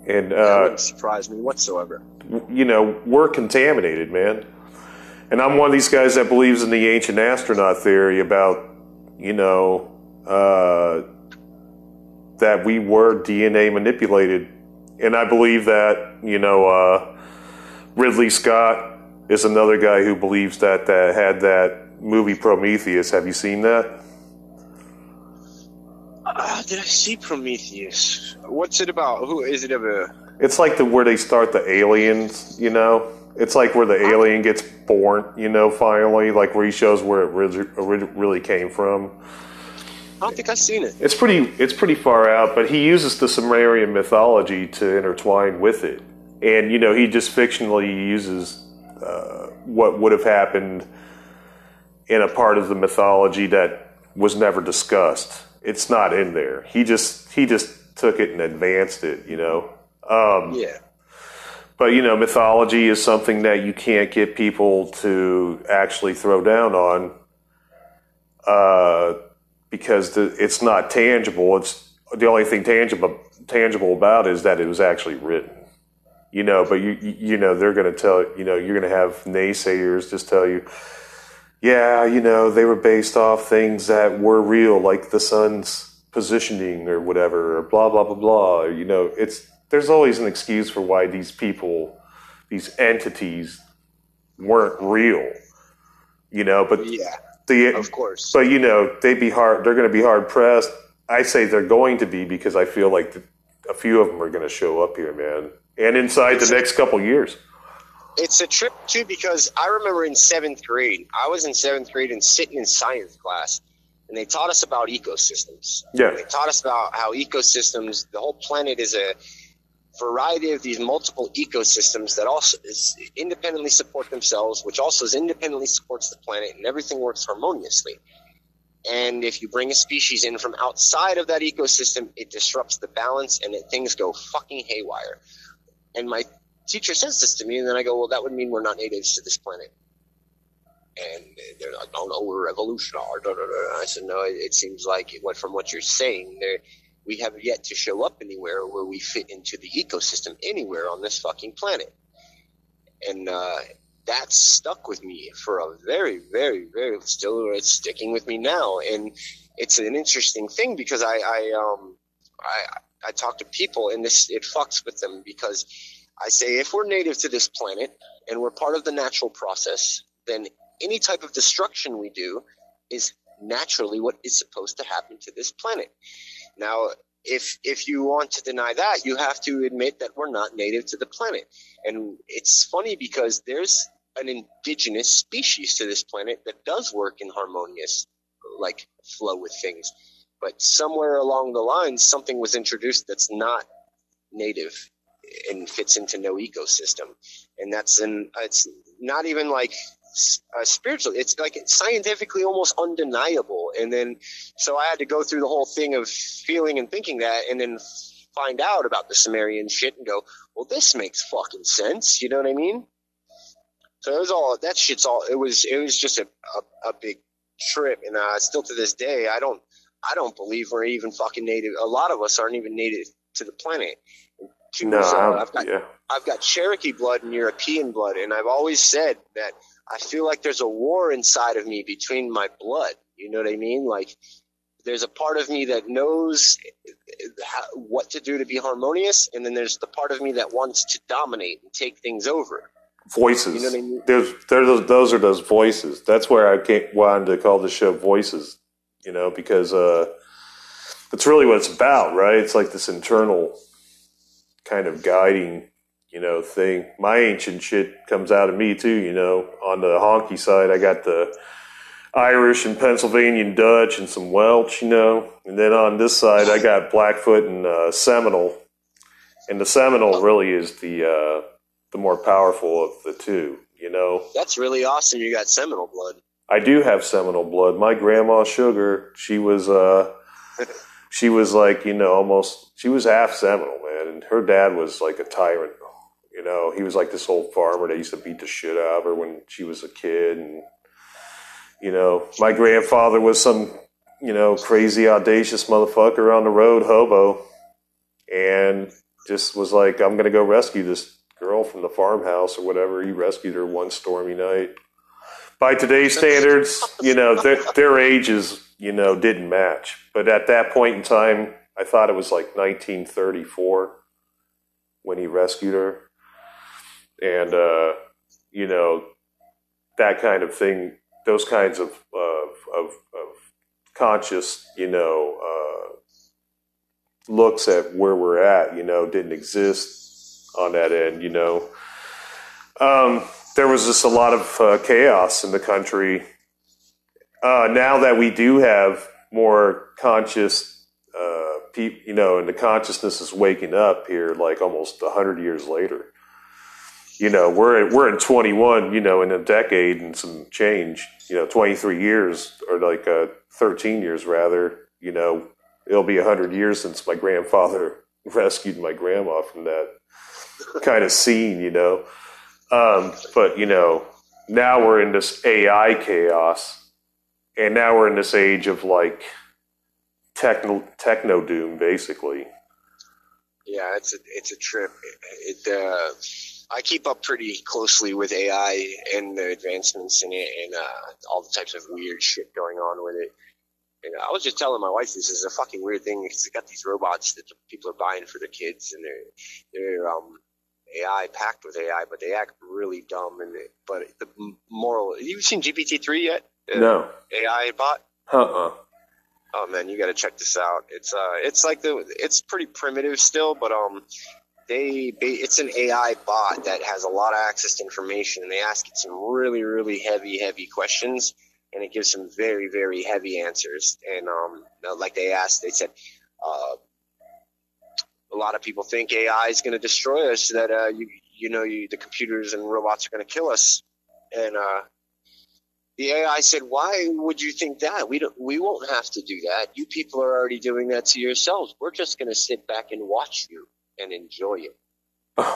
[SPEAKER 1] and
[SPEAKER 6] that
[SPEAKER 1] uh,
[SPEAKER 6] wouldn't surprise me whatsoever.
[SPEAKER 1] you know, we're contaminated, man. And I'm one of these guys that believes in the ancient astronaut theory about, you know, uh, that we were DNA manipulated. And I believe that, you know, uh, Ridley Scott is another guy who believes that, that had that movie Prometheus. Have you seen that?
[SPEAKER 6] Uh, did I see Prometheus? What's it about? Who is it? Of a
[SPEAKER 1] It's like the where they start the aliens, you know. It's like where the alien gets born, you know. Finally, like where he shows where it really, really came from.
[SPEAKER 6] I don't think I've seen it.
[SPEAKER 1] It's pretty, it's pretty far out, but he uses the Sumerian mythology to intertwine with it, and you know he just fictionally uses uh, what would have happened in a part of the mythology that was never discussed. It's not in there. He just he just took it and advanced it, you know. Um,
[SPEAKER 6] Yeah.
[SPEAKER 1] but you know, mythology is something that you can't get people to actually throw down on, uh, because the, it's not tangible. It's the only thing tangible tangible about it is that it was actually written. You know, but you you know they're going to tell you know you're going to have naysayers just tell you, yeah, you know they were based off things that were real, like the sun's positioning or whatever, or blah blah blah blah. You know, it's there's always an excuse for why these people, these entities, weren't real. You know, but
[SPEAKER 6] Yeah.
[SPEAKER 1] the
[SPEAKER 6] Of course.
[SPEAKER 1] but you know they'd be hard. They're going to be hard pressed. I say they're going to be because I feel like the, a few of them are going to show up here, man, and inside the next couple years.
[SPEAKER 6] It's a trip too because I remember in seventh grade, I was in seventh grade and sitting in science class, and they taught us about ecosystems.
[SPEAKER 1] Yeah.
[SPEAKER 6] They taught us about how ecosystems, the whole planet is a variety of these multiple ecosystems that also is independently support themselves, which also is independently supports the planet, and everything works harmoniously. And if you bring a species in from outside of that ecosystem, it disrupts the balance and it, things go fucking haywire. And my teacher says this to me, and then I go, well, that would mean we're not natives to this planet. And they're like, oh no, we're evolutionary. I said, no, it, it seems like what from what you're saying, there we have yet to show up anywhere where we fit into the ecosystem anywhere on this fucking planet. And uh, that stuck with me for a very, very, very still it's sticking with me now. And it's an interesting thing because I, I um I I talk to people and this it fucks with them because I say if we're native to this planet and we're part of the natural process, then any type of destruction we do is naturally what is supposed to happen to this planet. Now, if if you want to deny that, you have to admit that we're not native to the planet. And it's funny because there's an indigenous species to this planet that does work in harmonious like flow with things. But somewhere along the line something was introduced that's not native and fits into no ecosystem. And that's an it's not even like uh. It's like scientifically almost undeniable. And then, so I had to go through the whole thing of feeling and thinking that, and then find out about the Sumerian shit and go, well, this makes fucking sense. You know what I mean? So it was all that shit's all. It was it was just a a, a big trip, and uh, still to this day, I don't I don't believe we're even fucking native. A lot of us aren't even native to the planet. To,
[SPEAKER 1] No,
[SPEAKER 6] I've got
[SPEAKER 1] yeah.
[SPEAKER 6] I've got Cherokee blood and European blood, and I've always said that I feel like there's a war inside of me between my blood. You know what I mean? Like there's a part of me that knows uh, how, what to do to be harmonious, and then there's the part of me that wants to dominate and take things over.
[SPEAKER 1] Voices.
[SPEAKER 6] You know what I mean?
[SPEAKER 1] There's, there's those, those are those voices. That's where I came, wanted to call the show Voices. You know, because uh, that's really what it's about, right? It's like this internal kind of guiding you know, thing. My ancient shit comes out of me too, you know. On the honky side, I got the Irish and Pennsylvanian Dutch and some Welsh, you know. And then on this side, I got Blackfoot and uh, Seminole. And the Seminole really is the uh, the more powerful of the two, you know.
[SPEAKER 6] That's really awesome. You got Seminole blood.
[SPEAKER 1] I do have Seminole blood. My grandma Sugar, she was uh (laughs) she was like, you know, almost she was half Seminole, man, and her dad was like a tyrant. You know, he was like this old farmer that used to beat the shit out of her when she was a kid and you know, my grandfather was some, you know, crazy audacious motherfucker on the road hobo and just was like, I'm gonna go rescue this girl from the farmhouse or whatever. He rescued her one stormy night by today's standards, you know, their, their ages, you know, didn't match. But at that point in time, I thought it was like 1934 when he rescued her. And, uh, you know, that kind of thing, those kinds of, of, of, of conscious, you know, uh, looks at where we're at, you know, didn't exist on that end, you know. Um, there was just a lot of uh, chaos in the country. Uh, now that we do have more conscious, uh, you know, and the consciousness is waking up here, like almost hundred years later. You know, we're we're in 21, you know, in a decade and some change. You know, 23 years or like uh, 13 years rather. You know, it'll be hundred years since my grandfather (laughs) rescued my grandma from that kind of scene. You know. Um, but you know, now we're in this AI chaos, and now we're in this age of like techno techno doom, basically.
[SPEAKER 6] Yeah, it's a it's a trip. It, it uh, I keep up pretty closely with AI and the advancements in it, and uh, all the types of weird shit going on with it. And I was just telling my wife this is a fucking weird thing because they got these robots that people are buying for their kids, and they're they're um AI packed with AI, but they act really dumb. And it, but the moral, you've seen GPT three yet? The
[SPEAKER 1] No.
[SPEAKER 6] AI bot.
[SPEAKER 1] Uh-uh.
[SPEAKER 6] Oh man, you got to check this out. It's uh, it's like the, it's pretty primitive still, but um, they, they, it's an AI bot that has a lot of access to information, and they ask it some really, really heavy, heavy questions, and it gives some very, very heavy answers. And um, like they asked, they said, uh, a lot of people think AI is going to destroy us. That uh, you you know you, the computers and robots are going to kill us. And uh, the AI said, "Why would you think that? We don't. We won't have to do that. You people are already doing that to yourselves. We're just going to sit back and watch you and enjoy it." (sighs)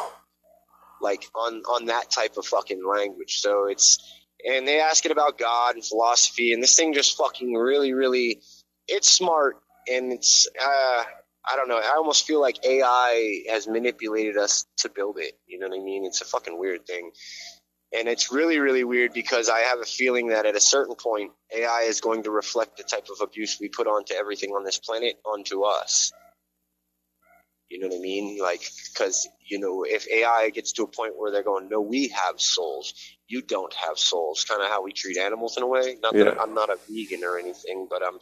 [SPEAKER 6] like on on that type of fucking language. So it's and they ask it about God and philosophy, and this thing just fucking really, really, it's smart and it's uh, I don't know. I almost feel like AI has manipulated us to build it. You know what I mean? It's a fucking weird thing. And it's really, really weird because I have a feeling that at a certain point, AI is going to reflect the type of abuse we put onto everything on this planet onto us. You know what I mean? Like, because, you know, if AI gets to a point where they're going, no, we have souls, you don't have souls, kind of how we treat animals in a way. Not
[SPEAKER 1] Yeah.
[SPEAKER 6] that I'm not a vegan or anything, but um,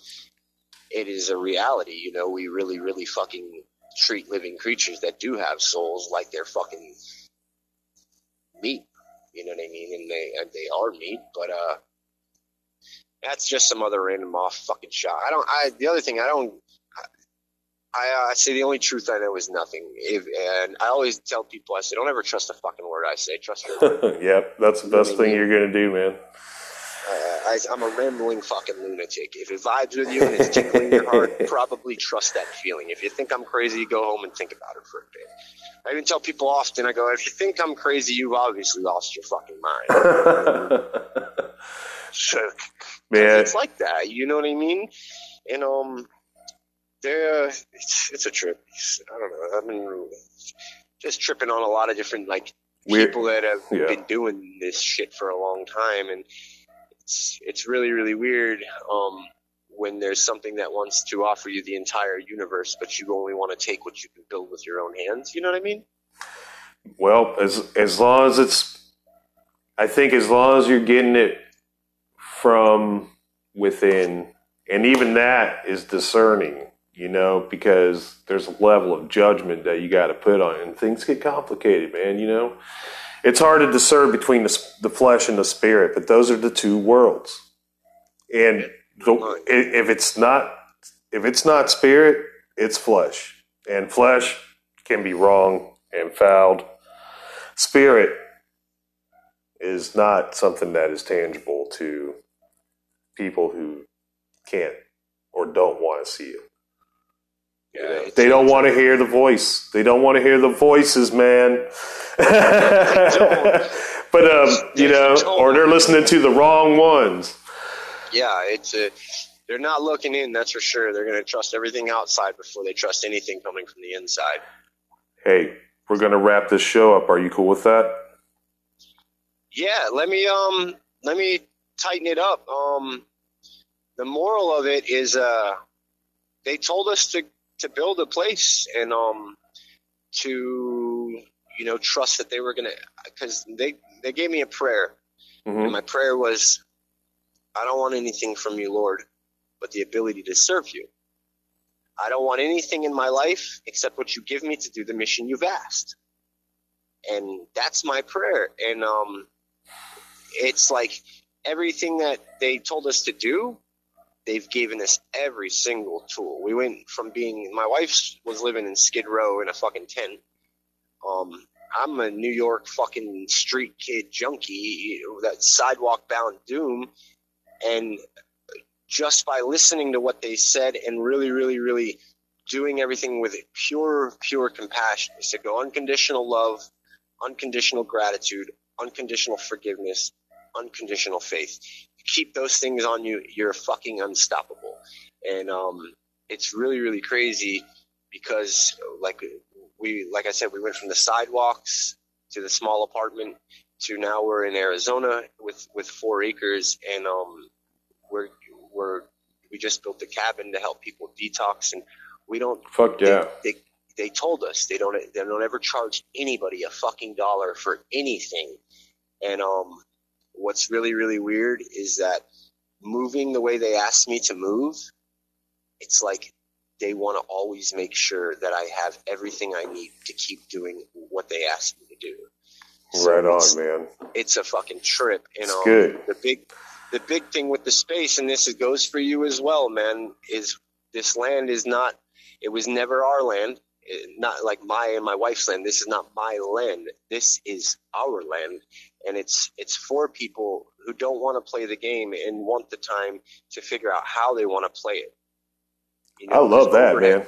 [SPEAKER 6] it is a reality. You know, we really, really fucking treat living creatures that do have souls like they're fucking meat. You know what I mean? And they and they are meat, but uh, that's just some other random off fucking shot. I don't. I the other thing I don't. I, I say the only truth I know is nothing. If, and I always tell people, I say, don't ever trust a fucking word I say. Trust your (laughs) word.
[SPEAKER 1] yep, that's the best thing you're gonna do, man.
[SPEAKER 6] I, I'm a rambling fucking lunatic. If it vibes with you and it's tickling your heart, (laughs) probably trust that feeling. If you think I'm crazy, go home and think about it for a bit. I even tell people often, I go, if you think I'm crazy, you've obviously lost your fucking mind. (laughs) so,
[SPEAKER 1] Man.
[SPEAKER 6] it's like that. You know what I mean? And um, they're it's, it's a trip. I don't know. I've been just tripping on a lot of different like
[SPEAKER 1] Weird-
[SPEAKER 6] people that have
[SPEAKER 1] yeah.
[SPEAKER 6] been doing this shit for a long time, and it's it's really really weird. Um, when there's something that wants to offer you the entire universe, but you only want to take what you can build with your own hands. You know what I mean?
[SPEAKER 1] Well, as as long as it's, I think as long as you're getting it from within, and even that is discerning. you know, because there's a level of judgment that you got to put on and things get complicated, man. You know, it's hard to discern between the, the flesh and the spirit, but those are the two worlds. And the, if it's not if it's not spirit, it's flesh, and flesh can be wrong and fouled. Spirit is not something that is tangible to people who can't or don't want to see it.
[SPEAKER 6] Yeah,
[SPEAKER 1] They don't want to hear the voice. They don't want to hear the voices, man. (laughs) but um, you know, or they're listening to the wrong ones.
[SPEAKER 6] Yeah, it's a, they're not looking in. That's for sure. They're going to trust everything outside before they trust anything coming from the inside.
[SPEAKER 1] Hey, we're gonna wrap this show up. Are you cool with that?
[SPEAKER 6] Yeah, let me um let me tighten it up. Um the moral of it is uh they told us to to build a place and um to you know trust that they were to cuz they they gave me a prayer. And my prayer was I don't want anything from you, Lord, but the ability to serve you. I don't want anything in my life except what you give me to do the mission you've asked. And that's my prayer. And um it's like everything that they told us to do, they've given us every single tool. We went from being my wife was living in Skid Row in a fucking tent. Um, I'm a New York fucking street kid junkie, that sidewalk bound doom, and just by listening to what they said and really, really, really doing everything with pure, pure compassion. They said go unconditional love, unconditional gratitude, unconditional forgiveness, unconditional faith. Keep those things on you, you're fucking unstoppable. And um, it's really, really crazy because, like we, like I said, we went from the sidewalks to the small apartment to now we're in Arizona with with four acres, and um, we're we're we just built a cabin to help people detox, and we don't
[SPEAKER 1] Fuck yeah.
[SPEAKER 6] they they told us they don't they don't ever charge anybody a fucking dollar for anything. And um what's really really weird is that moving the way they asked me to move, it's like they want to always make sure that I have everything I need to keep doing what they asked me to do.
[SPEAKER 1] right on, man.
[SPEAKER 6] It's a fucking trip, you
[SPEAKER 1] It's
[SPEAKER 6] know.
[SPEAKER 1] good.
[SPEAKER 6] The big the big thing with the space and this goes for you as well, man, is this land is not it was never our land. It- not like my and my wife's land. This is not my land. This is our land, and it's it's for people who don't want to play the game and want the time to figure out how they want to play it. You
[SPEAKER 1] I love that,
[SPEAKER 6] overhead-
[SPEAKER 1] man.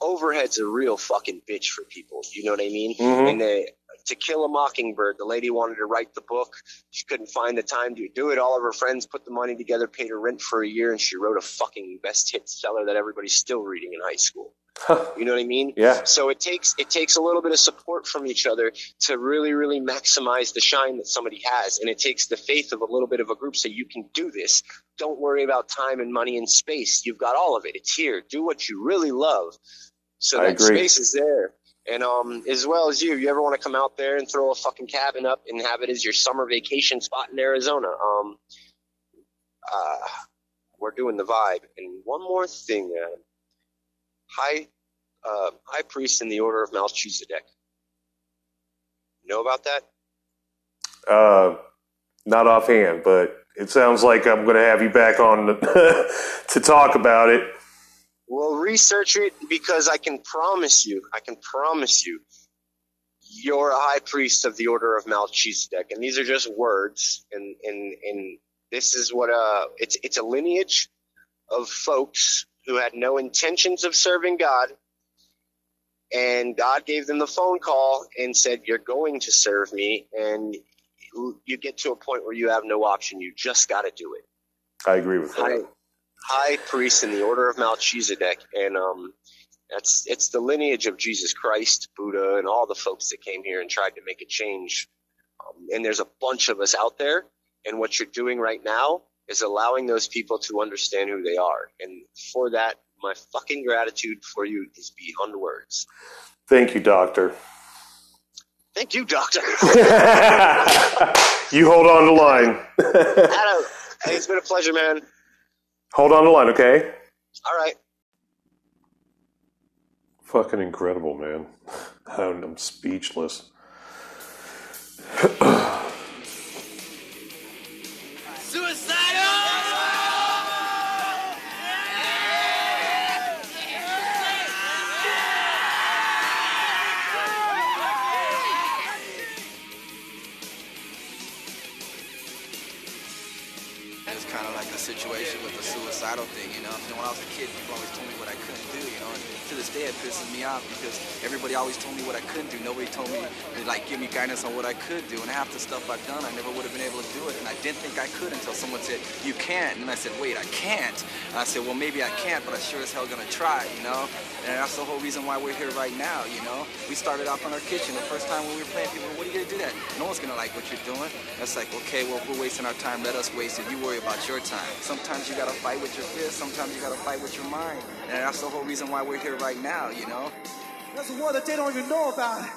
[SPEAKER 6] Overhead's a real fucking bitch for people. You know what I mean?
[SPEAKER 1] Mhm.
[SPEAKER 6] And they, to Kill a Mockingbird, the lady wanted to write the book. She couldn't find the time to do it. All of her friends put the money together, paid her rent for a year, and she wrote a fucking best hit seller that everybody's still reading in high school. You know what I mean?
[SPEAKER 1] Yeah.
[SPEAKER 6] So it takes it takes a little bit of support from each other to really really maximize the shine that somebody has, and it takes the faith of a little bit of a group. So you can do this. Don't worry about time and money and space. You've got all of it. It's here. Do what you really love. So
[SPEAKER 1] I
[SPEAKER 6] that
[SPEAKER 1] agree.
[SPEAKER 6] space is there. And um, as well as you, you ever want to come out there and throw a fucking cabin up and have it as your summer vacation spot in Arizona? Um, uh, we're doing the vibe. And one more thing, Adam. High, uh, high priest in the order of Melchizedek. Know about that?
[SPEAKER 1] Uh, not offhand, but it sounds like I'm going to have you back on (laughs) to talk about it.
[SPEAKER 6] Well, research it because I can promise you, I can promise you, you're a high priest of the order of Melchizedek, and these are just words, and and and this is what uh, it's it's a lineage of folks who had no intentions of serving God, and God gave them the phone call and said, "You're going to serve me," and you get to a point where you have no option. You just got to do it.
[SPEAKER 1] I agree with that.
[SPEAKER 6] High priest in the order of Melchizedek, and um, that's it's the lineage of Jesus Christ, Buddha, and all the folks that came here and tried to make a change. Um, and there's a bunch of us out there, and what you're doing right now is allowing those people to understand who they are. And for that, my fucking gratitude for you is beyond words.
[SPEAKER 1] Thank you, Doctor.
[SPEAKER 6] Thank you, Doctor. (laughs)
[SPEAKER 1] You hold on the line.
[SPEAKER 6] Adam, hey, it's been a pleasure, man.
[SPEAKER 1] Hold on the line, okay?
[SPEAKER 6] All right.
[SPEAKER 1] Fucking incredible, man. (laughs) I'm speechless.
[SPEAKER 12] The suicidal know. When I was a kid, people always told me what I couldn't do, you know. And to this day, it pisses me off because everybody always told me what I couldn't do. Nobody told me, to, like, give me guidance on what I could do. And half the stuff I've done, I never would have been able to do it. And I didn't think I could until someone said, you can't. And I said, wait, I can't. And I said, well, maybe I can't, but I sure as hell gonna try, you know. And that's the whole reason why we're here right now, you know. We started off in our kitchen. The first time when we were playing, people, what are you gonna do that? No one's gonna like what you're doing. That's like, okay, well, we're wasting our time, let us waste it. You worry about your time. Sometimes you gotta fight with your fist, sometimes you gotta fight with your mind. And that's the whole reason why we're here right now, you know?
[SPEAKER 13] There's a war that they don't even know about.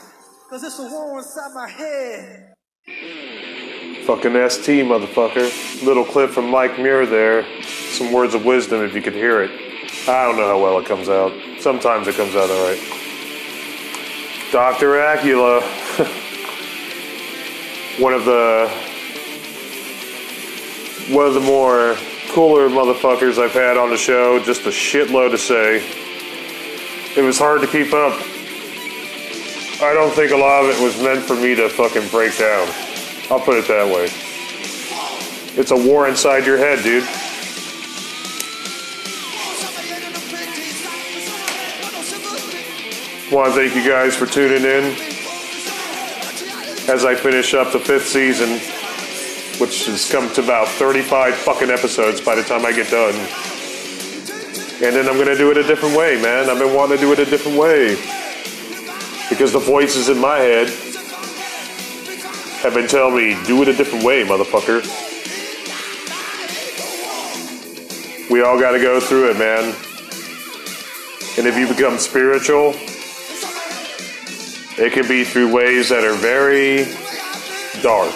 [SPEAKER 13] Because it's a war inside my head.
[SPEAKER 1] Fucking ST, motherfucker. Little clip from Mike Muir there. Some words of wisdom if you could hear it. I don't know how well it comes out. Sometimes it comes out alright. Dr. Acula. (laughs) one of the one of the more cooler motherfuckers I've had on the show. Just a shitload to say. It was hard to keep up. I don't think a lot of it was meant for me to fucking break down. I'll put it that way. It's a war inside your head, dude. Want to thank you guys for tuning in as I finish up the fifth season, which has come to about 35 fucking episodes by the time I get done. And then I'm to do it a different way, man. I've been wanting to do it a different way. Because the voices in my head have been telling me, do it a different way, motherfucker. We all got to go through it, man. And if you become spiritual, it can be through ways that are very dark,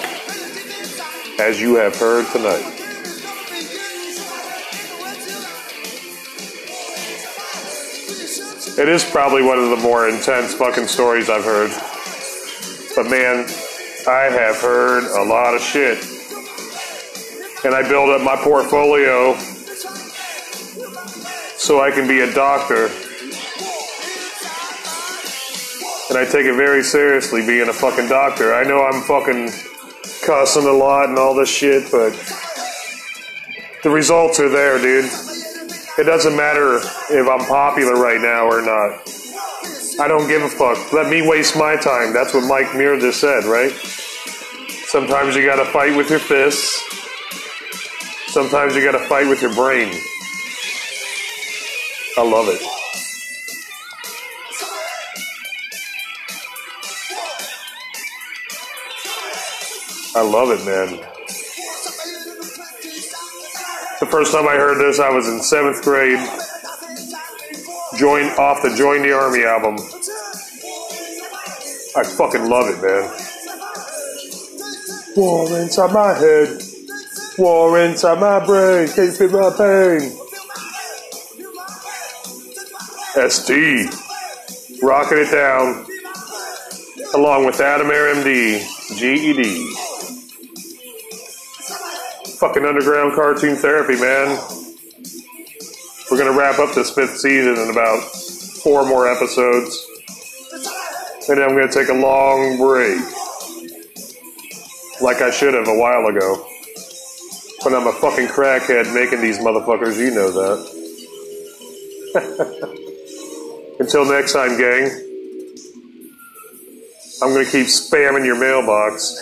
[SPEAKER 1] as you have heard tonight. It is probably one of the more intense fucking stories I've heard. But man, I have heard a lot of shit. And I build up my portfolio so I can be a doctor. And I take it very seriously being a fucking doctor. I know I'm fucking cussing a lot and all this shit, but the results are there, dude. It doesn't matter if I'm popular right now or not. I don't give a fuck. Let me waste my time. That's what Mike Muir just said, right? Sometimes you gotta fight with your fists. Sometimes you gotta fight with your brain. I love it. I love it, man. The first time I heard this, I was in seventh grade. Join off the Join the Army album. I fucking love it, man. War inside my head. War inside my brain. Can't feel my pain. ST. Rocking it down. Along with Adam Air MD. GED. Fucking underground cartoon therapy, man. We're gonna wrap up this fifth season in about four more episodes. And then I'm gonna take a long break. Like I should have a while ago. But I'm a fucking crackhead making these motherfuckers, you know that. (laughs) Until next time, gang. I'm gonna keep spamming your mailbox.